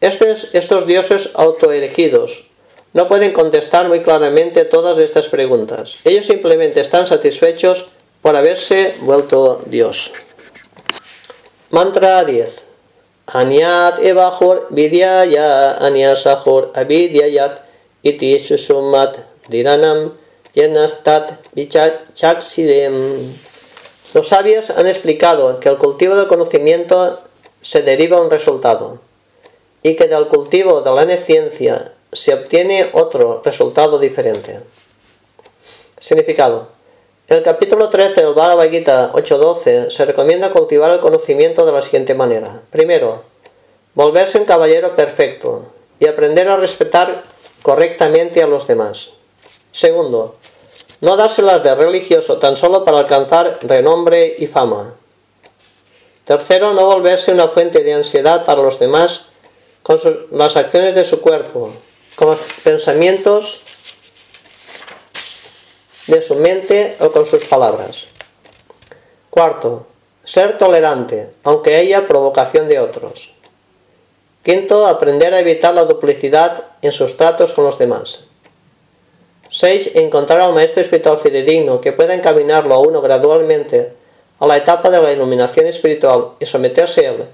Estos, dioses autoelegidos no pueden contestar muy claramente todas estas preguntas. Ellos simplemente están satisfechos por haberse vuelto Dios. Mantra 10. Anyat evahur vidyaya anyasahur avidyayat iti susumat diranam yenastat vichaksirem. Los sabios han explicado que el cultivo del conocimiento se deriva un resultado y que del cultivo de la neciencia se obtiene otro resultado diferente. Significado. El capítulo 13 del Bhagavad Gita 8.12 se recomienda cultivar el conocimiento de la siguiente manera. Primero, volverse un caballero perfecto y aprender a respetar correctamente a los demás. Segundo, no dárselas de religioso tan solo para alcanzar renombre y fama. Tercero, no volverse una fuente de ansiedad para los demás con las acciones de su cuerpo, con los pensamientos de su mente o con sus palabras. Cuarto, ser tolerante, aunque haya provocación de otros. Quinto, aprender a evitar la duplicidad en sus tratos con los demás. 6. Encontrar al maestro espiritual fidedigno que pueda encaminarlo a uno gradualmente a la etapa de la iluminación espiritual y someterse a él,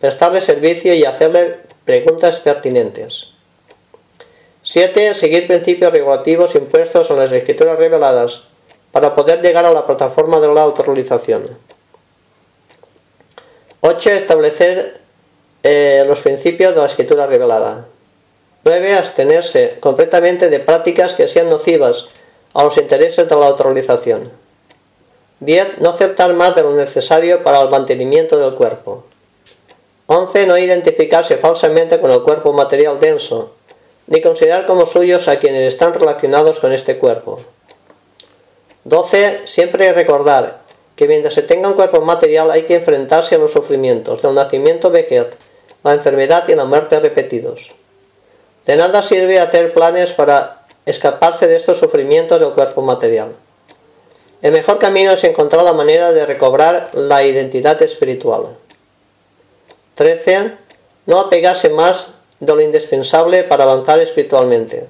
prestarle servicio y hacerle preguntas pertinentes. 7. Seguir principios regulativos impuestos en las escrituras reveladas para poder llegar a la plataforma de la autorrealización. 8. Establecer eh, los principios de la escritura revelada. 9. Abstenerse completamente de prácticas que sean nocivas a los intereses de la autorrealización. 10. No aceptar más de lo necesario para el mantenimiento del cuerpo. 11. No identificarse falsamente con el cuerpo material denso, ni considerar como suyos a quienes están relacionados con este cuerpo. 12. Siempre recordar que mientras se tenga un cuerpo material hay que enfrentarse a los sufrimientos del nacimiento vejez, la enfermedad y la muerte repetidos. De nada sirve hacer planes para escaparse de estos sufrimientos del cuerpo material. El mejor camino es encontrar la manera de recobrar la identidad espiritual. 13. No apegarse más de lo indispensable para avanzar espiritualmente.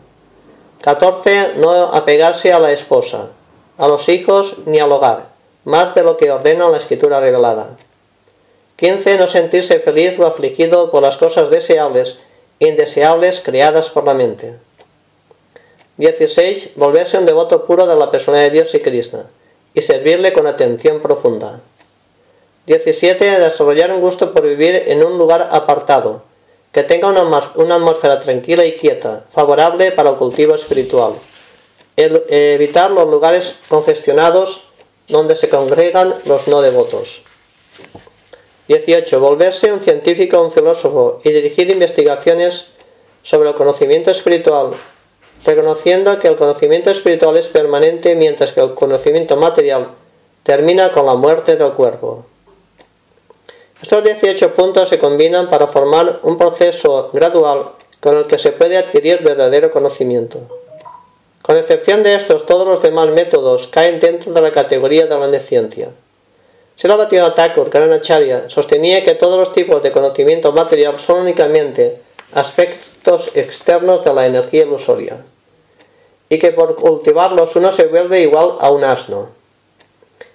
14. No apegarse a la esposa, a los hijos ni al hogar, más de lo que ordena la escritura revelada. 15. No sentirse feliz o afligido por las cosas deseables indeseables creadas por la mente. 16. Volverse un devoto puro de la persona de Dios y Krishna y servirle con atención profunda. 17. Desarrollar un gusto por vivir en un lugar apartado, que tenga una, atmósfera tranquila y quieta, favorable para el cultivo espiritual. evitar los lugares congestionados donde se congregan los no devotos. 18. Volverse un científico o un filósofo y dirigir investigaciones sobre el conocimiento espiritual, reconociendo que el conocimiento espiritual es permanente mientras que el conocimiento material termina con la muerte del cuerpo. Estos 18 puntos se combinan para formar un proceso gradual con el que se puede adquirir verdadero conocimiento. Con excepción de estos, todos los demás métodos caen dentro de la categoría de la neciencia. Sri Bhaktivinoda Thakur Karanacharya sostenía que todos los tipos de conocimiento material son únicamente aspectos externos de la energía ilusoria y que por cultivarlos uno se vuelve igual a un asno.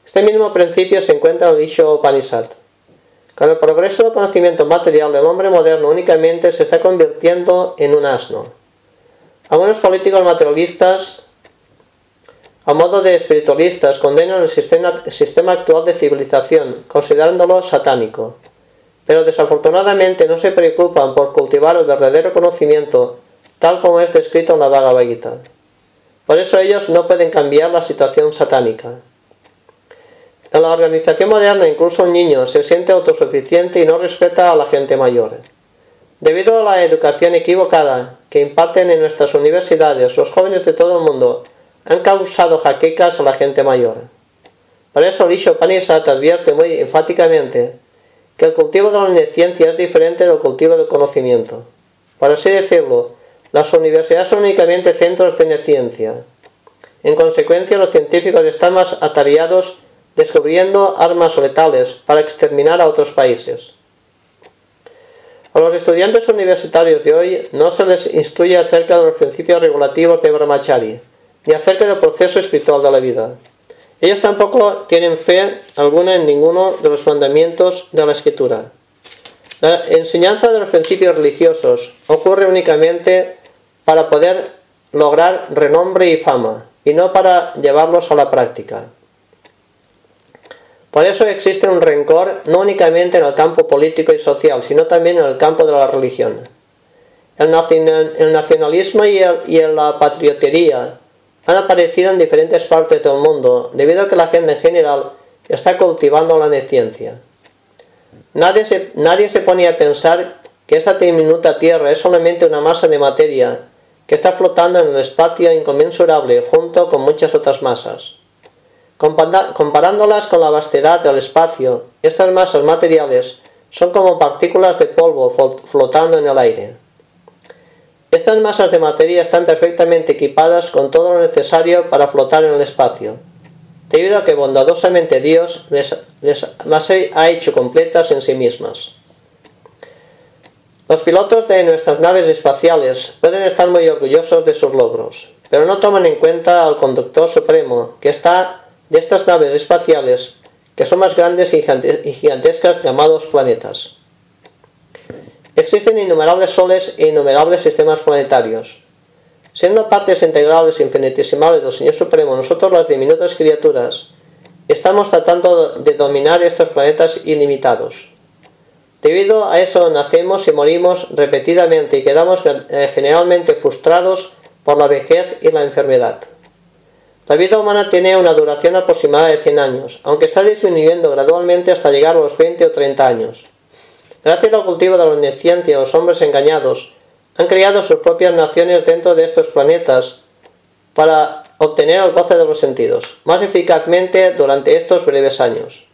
Este mismo principio se encuentra en el Isho Upanishad. Con el progreso del conocimiento material, el hombre moderno únicamente se está convirtiendo en un asno. Algunos políticos materialistas, a modo de espiritualistas, condenan el sistema, actual de civilización, considerándolo satánico. Pero desafortunadamente no se preocupan por cultivar el verdadero conocimiento, tal como es descrito en la Bhagavad. Por eso ellos no pueden cambiar la situación satánica. En la organización moderna incluso un niño se siente autosuficiente y no respeta a la gente mayor. Debido a la educación equivocada que imparten en nuestras universidades, los jóvenes de todo el mundo han causado jaquecas a la gente mayor. Por eso Lisho Panisat advierte muy enfáticamente que el cultivo de la ciencia es diferente del cultivo del conocimiento. Por así decirlo, las universidades son únicamente centros de ciencia. En consecuencia, los científicos están más atareados descubriendo armas letales para exterminar a otros países. A los estudiantes universitarios de hoy no se les instruye acerca de los principios regulativos de Brahmachari, ni acerca del proceso espiritual de la vida. Ellos tampoco tienen fe alguna en ninguno de los mandamientos de la escritura. La enseñanza de los principios religiosos ocurre únicamente para poder lograr renombre y fama, y no para llevarlos a la práctica. Por eso existe un rencor no únicamente en el campo político y social, sino también en el campo de la religión. El nacionalismo y, la patriotería han aparecido en diferentes partes del mundo debido a que la gente en general está cultivando la neciencia. Nadie se, nadie se a pensar que esta diminuta Tierra es solamente una masa de materia que está flotando en el espacio inconmensurable junto con muchas otras masas. Comparándolas con la vastedad del espacio, estas masas materiales son como partículas de polvo flotando en el aire. Estas masas de materia están perfectamente equipadas con todo lo necesario para flotar en el espacio, debido a que bondadosamente Dios les, las ha hecho completas en sí mismas. Los pilotos de nuestras naves espaciales pueden estar muy orgullosos de sus logros, pero no toman en cuenta al conductor supremo, que está de estas naves espaciales que son más grandes y gigantescas llamados planetas. Existen innumerables soles e innumerables sistemas planetarios. Siendo partes integrales infinitesimales del Señor Supremo, nosotros las diminutas criaturas, estamos tratando de dominar estos planetas ilimitados. Debido a eso nacemos y morimos repetidamente y quedamos eh, generalmente frustrados por la vejez y la enfermedad. La vida humana tiene una duración aproximada de 100 años, aunque está disminuyendo gradualmente hasta llegar a los 20 o 30 años. Gracias al cultivo de la omnisciencia, los hombres engañados han creado sus propias naciones dentro de estos planetas para obtener el goce de los sentidos, más eficazmente durante estos breves años.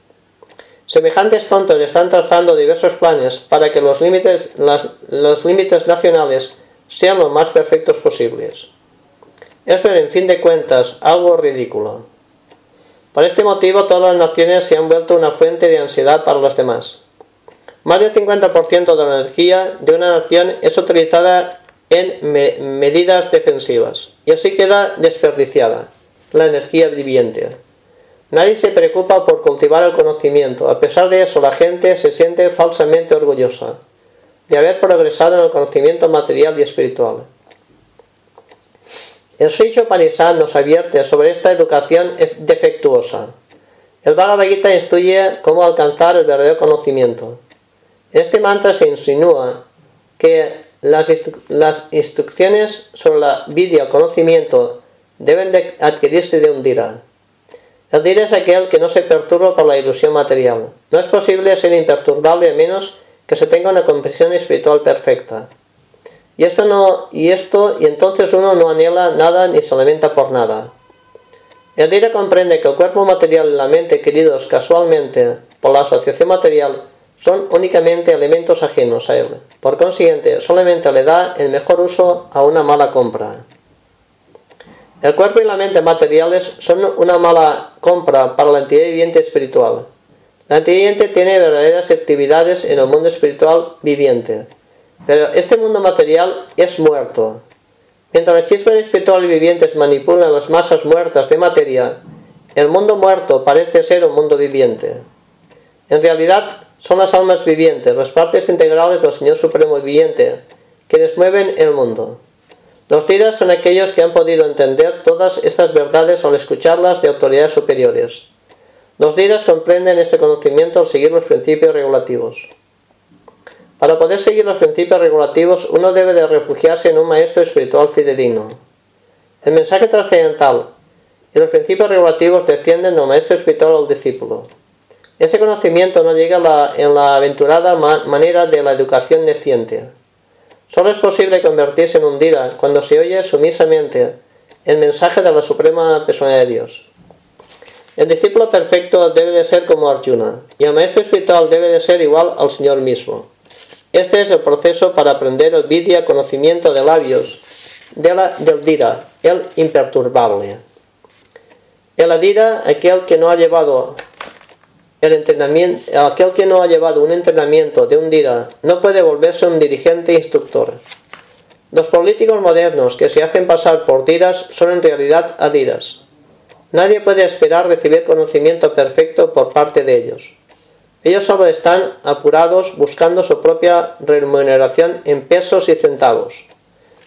Semejantes tontos están trazando diversos planes para que los límites, los límites nacionales sean lo más perfectos posibles. Esto es, en fin de cuentas, algo ridículo. Por este motivo, todas las naciones se han vuelto una fuente de ansiedad para los demás. Más del 50% de la energía de una nación es utilizada en medidas defensivas, y así queda desperdiciada la energía viviente. Nadie se preocupa por cultivar el conocimiento, a pesar de eso la gente se siente falsamente orgullosa de haber progresado en el conocimiento material y espiritual. El Sri nos advierte sobre esta educación defectuosa. El Bhagavad Gita instruye cómo alcanzar el verdadero conocimiento. Este mantra se insinúa que las, instrucciones sobre la vida o conocimiento deben de adquirirse de un dira. El dira es aquel que no se perturba por la ilusión material. No es posible ser imperturbable a menos que se tenga una comprensión espiritual perfecta. Y esto no, y esto, y entonces uno no anhela nada ni se lamenta por nada. El Dira comprende que el cuerpo material y la mente queridos casualmente por la asociación material son únicamente elementos ajenos a él. Por consiguiente, solamente le da el mejor uso a una mala compra. El cuerpo y la mente materiales son una mala compra para la entidad viviente espiritual. La entidad viviente tiene verdaderas actividades en el mundo espiritual viviente pero este mundo material es muerto. Mientras las chispas espirituales vivientes manipulan las masas muertas de materia, el mundo muerto parece ser un mundo viviente. En realidad, son las almas vivientes, las partes integrales del Señor Supremo Viviente, quienes mueven el mundo. Los tiras son aquellos que han podido entender todas estas verdades al escucharlas de autoridades superiores. Los tiras comprenden este conocimiento al seguir los principios regulativos. Para poder seguir los principios regulativos, uno debe de refugiarse en un maestro espiritual fidedigno. El mensaje trascendental y los principios regulativos descienden del maestro espiritual al discípulo. Ese conocimiento no llega en la aventurada manera de la educación neciente. Solo es posible convertirse en un dira cuando se oye sumisamente el mensaje de la suprema persona de Dios. El discípulo perfecto debe de ser como Arjuna, y el maestro espiritual debe de ser igual al Señor mismo. Este es el proceso para aprender el vidya conocimiento de labios de la, del dira, el imperturbable. El adira, aquel que no ha llevado el entrenamiento, aquel que no ha llevado un entrenamiento de un dira no puede volverse un dirigente instructor. Los políticos modernos que se hacen pasar por diras son en realidad adiras. Nadie puede esperar recibir conocimiento perfecto por parte de ellos. Ellos solo están apurados buscando su propia remuneración en pesos y centavos.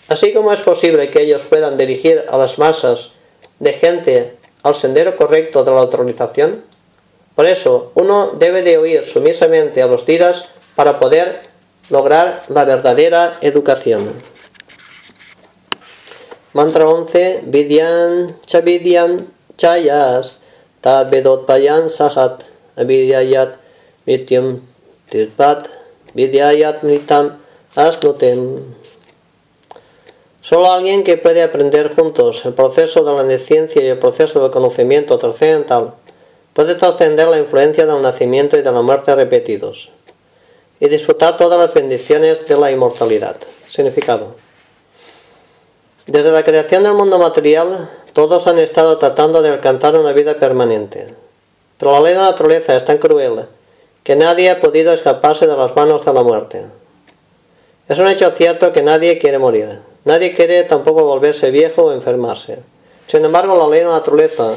Así como es posible que ellos puedan dirigir a las masas de gente al sendero correcto de la autorización, por eso uno debe de oír sumisamente a los tiras para poder lograr la verdadera educación. Mantra 11. Vidyan chavidyam chayas tad vedot payan sahat avidyayat mityam tirpat vidyayat mitam asnutem. Solo alguien que puede aprender juntos el proceso de la ciencia y el proceso del conocimiento trascendental puede trascender la influencia del nacimiento y de la muerte repetidos y disfrutar todas las bendiciones de la inmortalidad. Significado. Desde la creación del mundo material, todos han estado tratando de alcanzar una vida permanente. Pero la ley de la naturaleza es tan cruel que nadie ha podido escaparse de las manos de la muerte. Es un hecho cierto que nadie quiere morir. Nadie quiere tampoco volverse viejo o enfermarse. Sin embargo, la ley de la naturaleza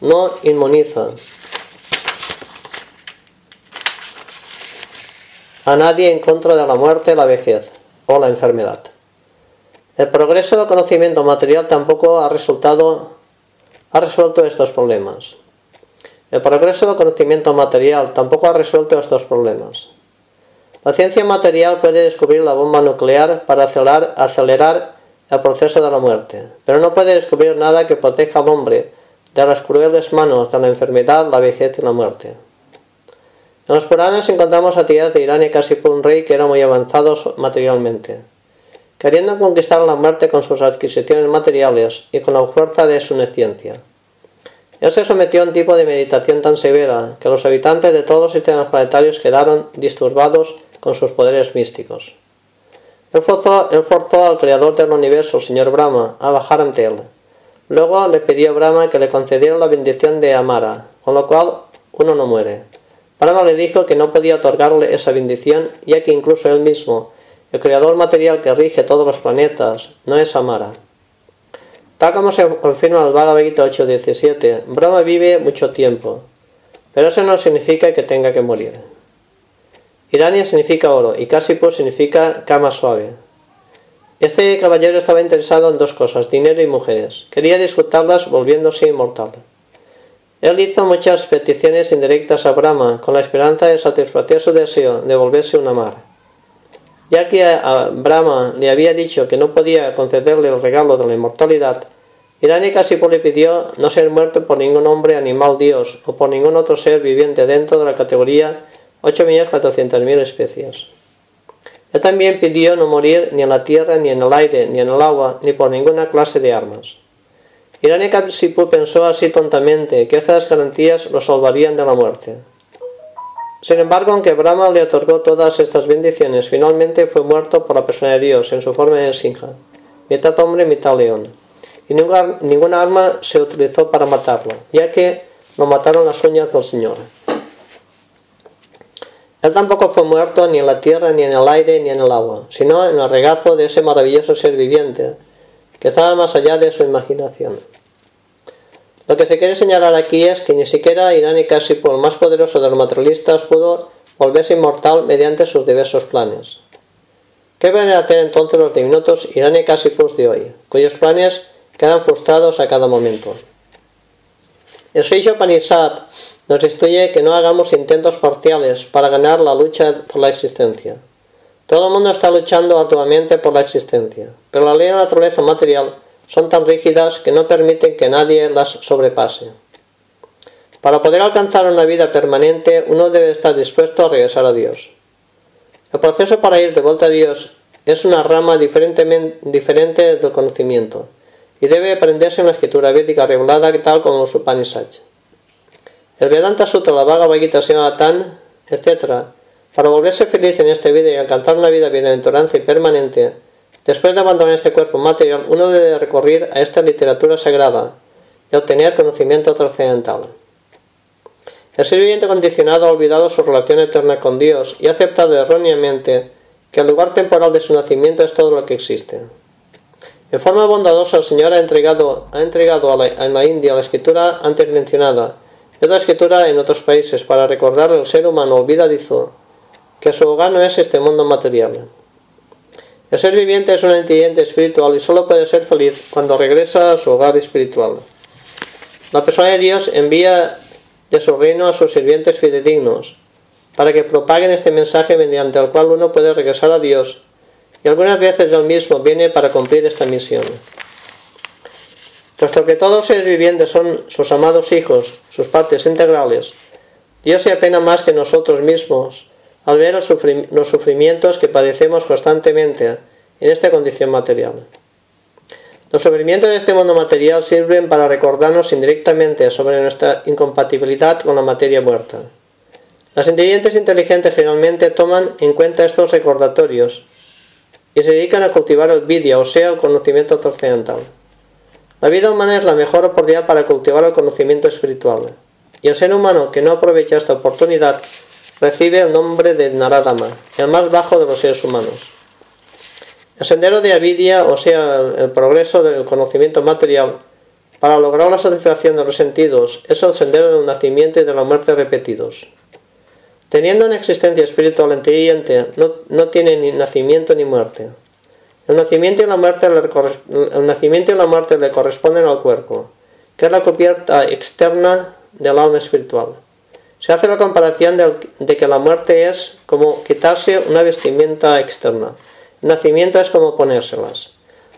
no inmuniza a nadie en contra de la muerte, la vejez o la enfermedad. El progreso del conocimiento material tampoco ha, resultado, ha resuelto estos problemas. El progreso del conocimiento material tampoco ha resuelto estos problemas. La ciencia material puede descubrir la bomba nuclear para acelerar, acelerar el proceso de la muerte, pero no puede descubrir nada que proteja al hombre de las crueles manos de la enfermedad, la vejez y la muerte. En los Puranas encontramos a tiras de Irán y casi por un rey que era muy avanzado materialmente. Queriendo conquistar la muerte con sus adquisiciones materiales y con la fuerza de su neciencia. Él se sometió a un tipo de meditación tan severa que los habitantes de todos los sistemas planetarios quedaron disturbados con sus poderes místicos. Él forzó, forzó al creador del universo, el señor Brahma, a bajar ante él Luego le pidió a Brahma que le concediera la bendición de Amara, con lo cual uno no muere. Brahma le dijo que no podía otorgarle esa bendición, ya que incluso él mismo, el creador material que rige todos los planetas, no es Amara. Tal como se confirma el Bhagavad Gita 8.17, Brahma vive mucho tiempo, pero eso no significa que tenga que morir. Irania significa oro y Kasipo significa cama suave. Este caballero estaba interesado en dos cosas, dinero y mujeres. Quería disfrutarlas volviéndose inmortal. Él hizo muchas peticiones indirectas a Brahma con la esperanza de satisfacer su deseo de volverse una mar. Ya que a Brahma le había dicho que no podía concederle el regalo de la inmortalidad, casi le pidió no ser muerto por ningún hombre, animal, dios o por ningún otro ser viviente dentro de la categoría 8.400.000 especies. También pidió no morir ni en la tierra, ni en el aire, ni en el agua, ni por ninguna clase de armas. Hiranyakasipu pensó así tontamente que estas garantías lo salvarían de la muerte. Sin embargo, aunque Brahma le otorgó todas estas bendiciones, finalmente fue muerto por la persona de Dios en su forma de Sinja, mitad hombre, mitad león. Y ninguna, ninguna arma se utilizó para matarlo, ya que lo mataron las uñas del Señor. Él tampoco fue muerto ni en la tierra, ni en el aire, ni en el agua, sino en el regazo de ese maravilloso ser viviente, que estaba más allá de su imaginación. Lo que se quiere señalar aquí es que ni siquiera Irán y el más poderoso de los materialistas pudo volverse inmortal mediante sus diversos planes. ¿Qué van a hacer entonces los diminutos Irán y Casipus de hoy, cuyos planes quedan frustrados a cada momento? El Sri Panisat nos instruye que no hagamos intentos parciales para ganar la lucha por la existencia. Todo el mundo está luchando arduamente por la existencia, pero la ley de la naturaleza material son tan rígidas que no permiten que nadie las sobrepase. Para poder alcanzar una vida permanente, uno debe estar dispuesto a regresar a Dios. El proceso para ir de vuelta a Dios es una rama diferente del conocimiento y debe aprenderse en la escritura védica regulada tal como los Upanishads. El Vedanta Sutra, la Bhagavad Gita, Tan, etc. Para volverse feliz en este vida y alcanzar una vida bienaventuranza y permanente, después de abandonar este cuerpo material, uno debe recurrir a esta literatura sagrada y obtener conocimiento trascendental. El ser viviente condicionado ha olvidado su relación eterna con Dios y ha aceptado erróneamente que el lugar temporal de su nacimiento es todo lo que existe. En forma bondadosa el Señor ha entregado, ha entregado a, a la India la escritura antes mencionada otra escritura en otros países para recordar al ser humano olvidadizo que su hogar no es este mundo material. El ser viviente es una entidad espiritual y solo puede ser feliz cuando regresa a su hogar espiritual. La persona de Dios envía de su reino a sus sirvientes fidedignos, para que propaguen este mensaje mediante el cual uno puede regresar a Dios, y algunas veces él mismo viene para cumplir esta misión. Puesto que todos los seres vivientes son sus amados hijos, sus partes integrales, Dios se apena más que nosotros mismos al ver los sufrimientos que padecemos constantemente en esta condición material. Los sufrimientos de este mundo material sirven para recordarnos indirectamente sobre nuestra incompatibilidad con la materia muerta. Las inteligentes inteligentes generalmente toman en cuenta estos recordatorios y se dedican a cultivar el vidya, o sea, el conocimiento trascendental. La vida humana es la mejor oportunidad para cultivar el conocimiento espiritual, y el ser humano que no aprovecha esta oportunidad recibe el nombre de Naradama, el más bajo de los seres humanos. El sendero de avidia, o sea, el progreso del conocimiento material, para lograr la satisfacción de los sentidos, es el sendero del nacimiento y de la muerte repetidos. Teniendo una existencia espiritual inteligente, no, no tiene ni nacimiento ni muerte. El nacimiento, y la muerte le, el nacimiento y la muerte le corresponden al cuerpo, que es la cubierta externa del alma espiritual. Se hace la comparación de, que la muerte es como quitarse una vestimenta externa nacimiento es como ponérselas.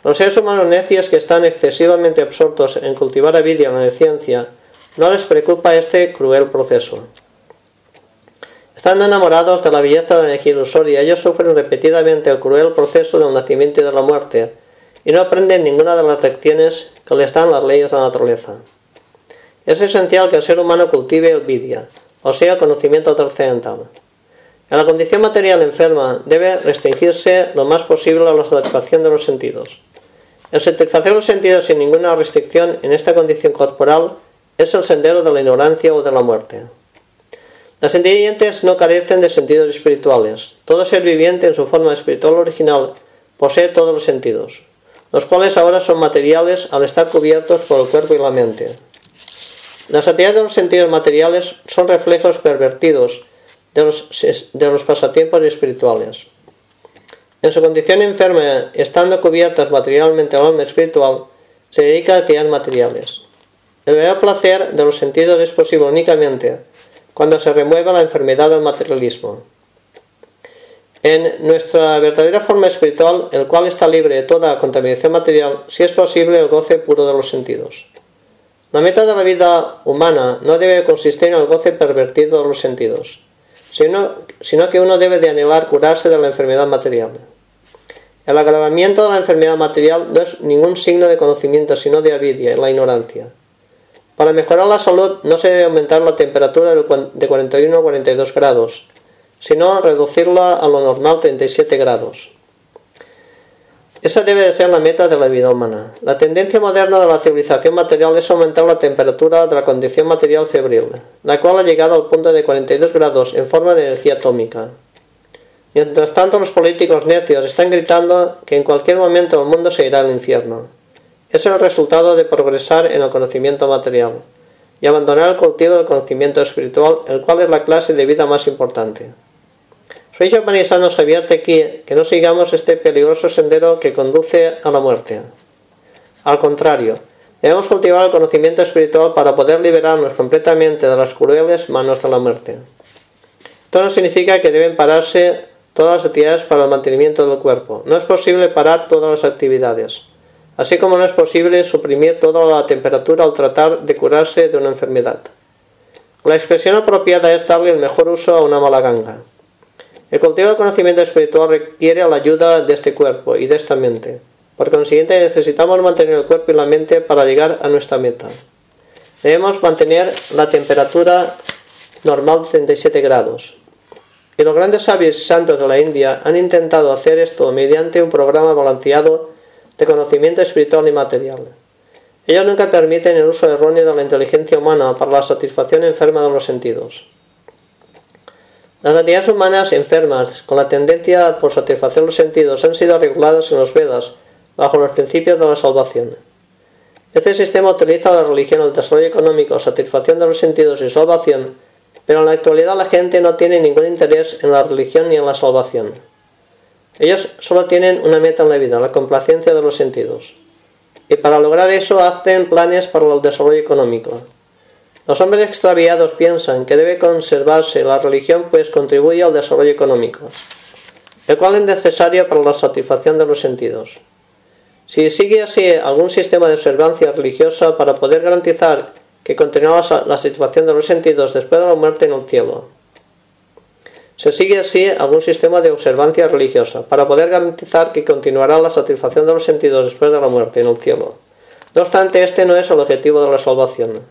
Los seres humanos necios que están excesivamente absortos en cultivar la vida en la ciencia, no les preocupa este cruel proceso. Estando enamorados de la belleza de la energía ilusoria, ellos sufren repetidamente el cruel proceso del nacimiento y de la muerte, y no aprenden ninguna de las lecciones que les dan las leyes de la naturaleza. Es esencial que el ser humano cultive el vidya, o sea, conocimiento trascendental. En la condición material enferma debe restringirse lo más posible a la satisfacción de los sentidos. El satisfacer los sentidos sin ninguna restricción en esta condición corporal es el sendero de la ignorancia o de la muerte. Las inteligentes no carecen de sentidos espirituales. Todo ser viviente en su forma espiritual original posee todos los sentidos, los cuales ahora son materiales al estar cubiertos por el cuerpo y la mente. Las actividades de los sentidos materiales son reflejos pervertidos de los, de los pasatiempos espirituales. En su condición enferma, estando cubiertas materialmente al alma espiritual, se dedica a actividades materiales. El verdadero placer de los sentidos es posible únicamente cuando se remueva la enfermedad del materialismo. En nuestra verdadera forma espiritual, el cual está libre de toda contaminación material, si es posible el goce puro de los sentidos. La meta de la vida humana no debe consistir en el goce pervertido de los sentidos, sino, sino que uno debe de anhelar curarse de la enfermedad material. El agravamiento de la enfermedad material no es ningún signo de conocimiento, sino de avidia, la ignorancia. Para mejorar la salud no se debe aumentar la temperatura de 41 a 42 grados, sino reducirla a lo normal 37 grados. Esa debe de ser la meta de la vida humana. La tendencia moderna de la civilización material es aumentar la temperatura de la condición material febril, la cual ha llegado al punto de 42 grados en forma de energía atómica. Mientras tanto, los políticos necios están gritando que en cualquier momento el mundo se irá al infierno. Es el resultado de progresar en el conocimiento material y abandonar el cultivo del conocimiento espiritual, el cual es la clase de vida más importante. Soy Panisa nos advierte aquí que no sigamos este peligroso sendero que conduce a la muerte. Al contrario, debemos cultivar el conocimiento espiritual para poder liberarnos completamente de las crueles manos de la muerte. Esto no significa que deben pararse todas las actividades para el mantenimiento del cuerpo. No es posible parar todas las actividades, así como no es posible suprimir toda la temperatura al tratar de curarse de una enfermedad. La expresión apropiada es darle el mejor uso a una mala ganga. El cultivo del conocimiento espiritual requiere la ayuda de este cuerpo y de esta mente. Por consiguiente, necesitamos mantener el cuerpo y la mente para llegar a nuestra meta. Debemos mantener la temperatura normal de 37 grados. Y los grandes sabios santos de la India han intentado hacer esto mediante un programa balanceado de conocimiento espiritual y material. Ellos nunca permiten el uso erróneo de la inteligencia humana para la satisfacción enferma de los sentidos. Las actividades humanas enfermas con la tendencia por satisfacer los sentidos han sido reguladas en los Vedas bajo los principios de la salvación. Este sistema utiliza la religión, el desarrollo económico, satisfacción de los sentidos y salvación, pero en la actualidad la gente no tiene ningún interés en la religión ni en la salvación. Ellos solo tienen una meta en la vida, la complacencia de los sentidos. Y para lograr eso hacen planes para el desarrollo económico. Los hombres extraviados piensan que debe conservarse la religión pues contribuye al desarrollo económico, el cual es necesario para la satisfacción de los sentidos. Si sigue así algún sistema de observancia religiosa para poder garantizar que continuará la satisfacción de los sentidos después de la muerte en el cielo. Se sigue así algún sistema de observancia religiosa para poder garantizar que continuará la satisfacción de los sentidos después de la muerte en el cielo. No obstante, este no es el objetivo de la salvación.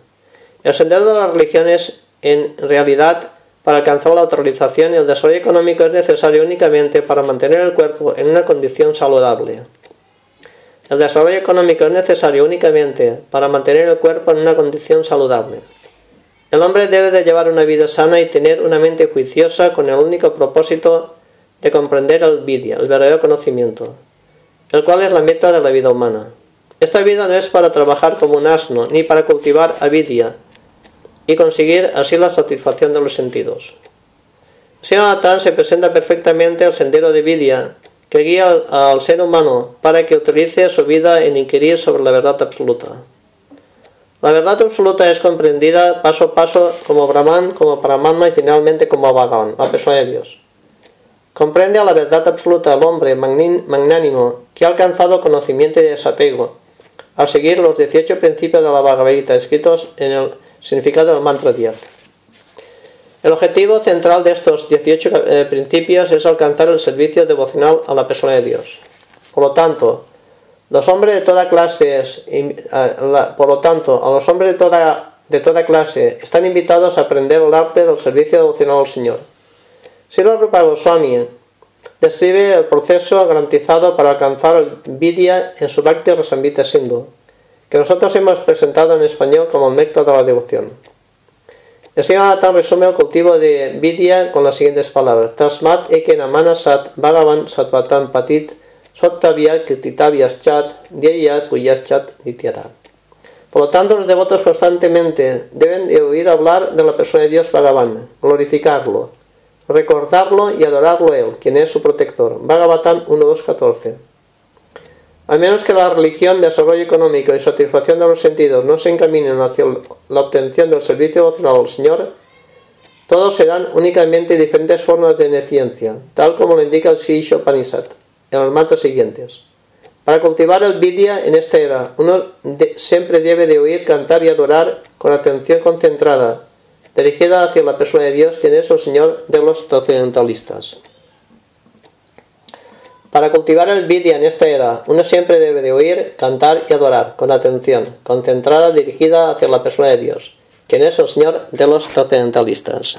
El sendero de las religiones, en realidad, para alcanzar la autorización y el desarrollo económico es necesario únicamente para mantener el cuerpo en una condición saludable. El desarrollo económico es necesario únicamente para mantener el cuerpo en una condición saludable. El hombre debe de llevar una vida sana y tener una mente juiciosa con el único propósito de comprender el vidya, el verdadero conocimiento, el cual es la meta de la vida humana. Esta vida no es para trabajar como un asno, ni para cultivar avidia y conseguir así la satisfacción de los sentidos. Señor se presenta perfectamente el sendero de vidya que guía al, ser humano para que utilice su vida en inquirir sobre la verdad absoluta. La verdad absoluta es comprendida paso a paso como Brahman, como Paramatma y finalmente como Bhagavan, la persona de Dios. Comprende a la verdad absoluta al hombre magnánimo que ha alcanzado conocimiento y desapego al seguir los 18 principios de la Bhagavad Gita escritos en el significado del mantra 10. El objetivo central de estos 18 eh, principios es alcanzar el servicio devocional a la persona de Dios. Por lo tanto, los hombres de toda clase, por lo tanto, a los hombres de toda, de toda clase están invitados a aprender el arte del servicio devocional al Señor. Sri Rupa Goswami describe el proceso garantizado para alcanzar el Vidya en su Bhakti Rasamrita Sindhu, que nosotros hemos presentado en español como el método de la devoción. El señor resume el cultivo de Vidya con las siguientes palabras. Tasmat ekena manasat bhagavan satvatan patit sottavya krititavyas chat dhyayat puyas chat nityata. Por lo tanto, los devotos constantemente deben de oír hablar de la persona de Dios Bhagavan, glorificarlo, recordarlo y adorarlo a él, quien es su protector. Bhagavatam 1.2.14 al menos que la religión, desarrollo económico y satisfacción de los sentidos no se encaminen hacia la obtención del servicio devocional al Señor, todos serán únicamente diferentes formas de neciencia, tal como lo indica el Sisho Panisat, en los matos siguientes. Para cultivar el vidya en esta era, uno siempre debe de oír, cantar y adorar con atención concentrada, dirigida hacia la persona de Dios, quien es el Señor de los trascendentalistas. Para cultivar el vidya en esta era, uno siempre debe de oír, cantar y adorar con atención, concentrada dirigida hacia la persona de Dios, quien es el Señor de los trascendentalistas.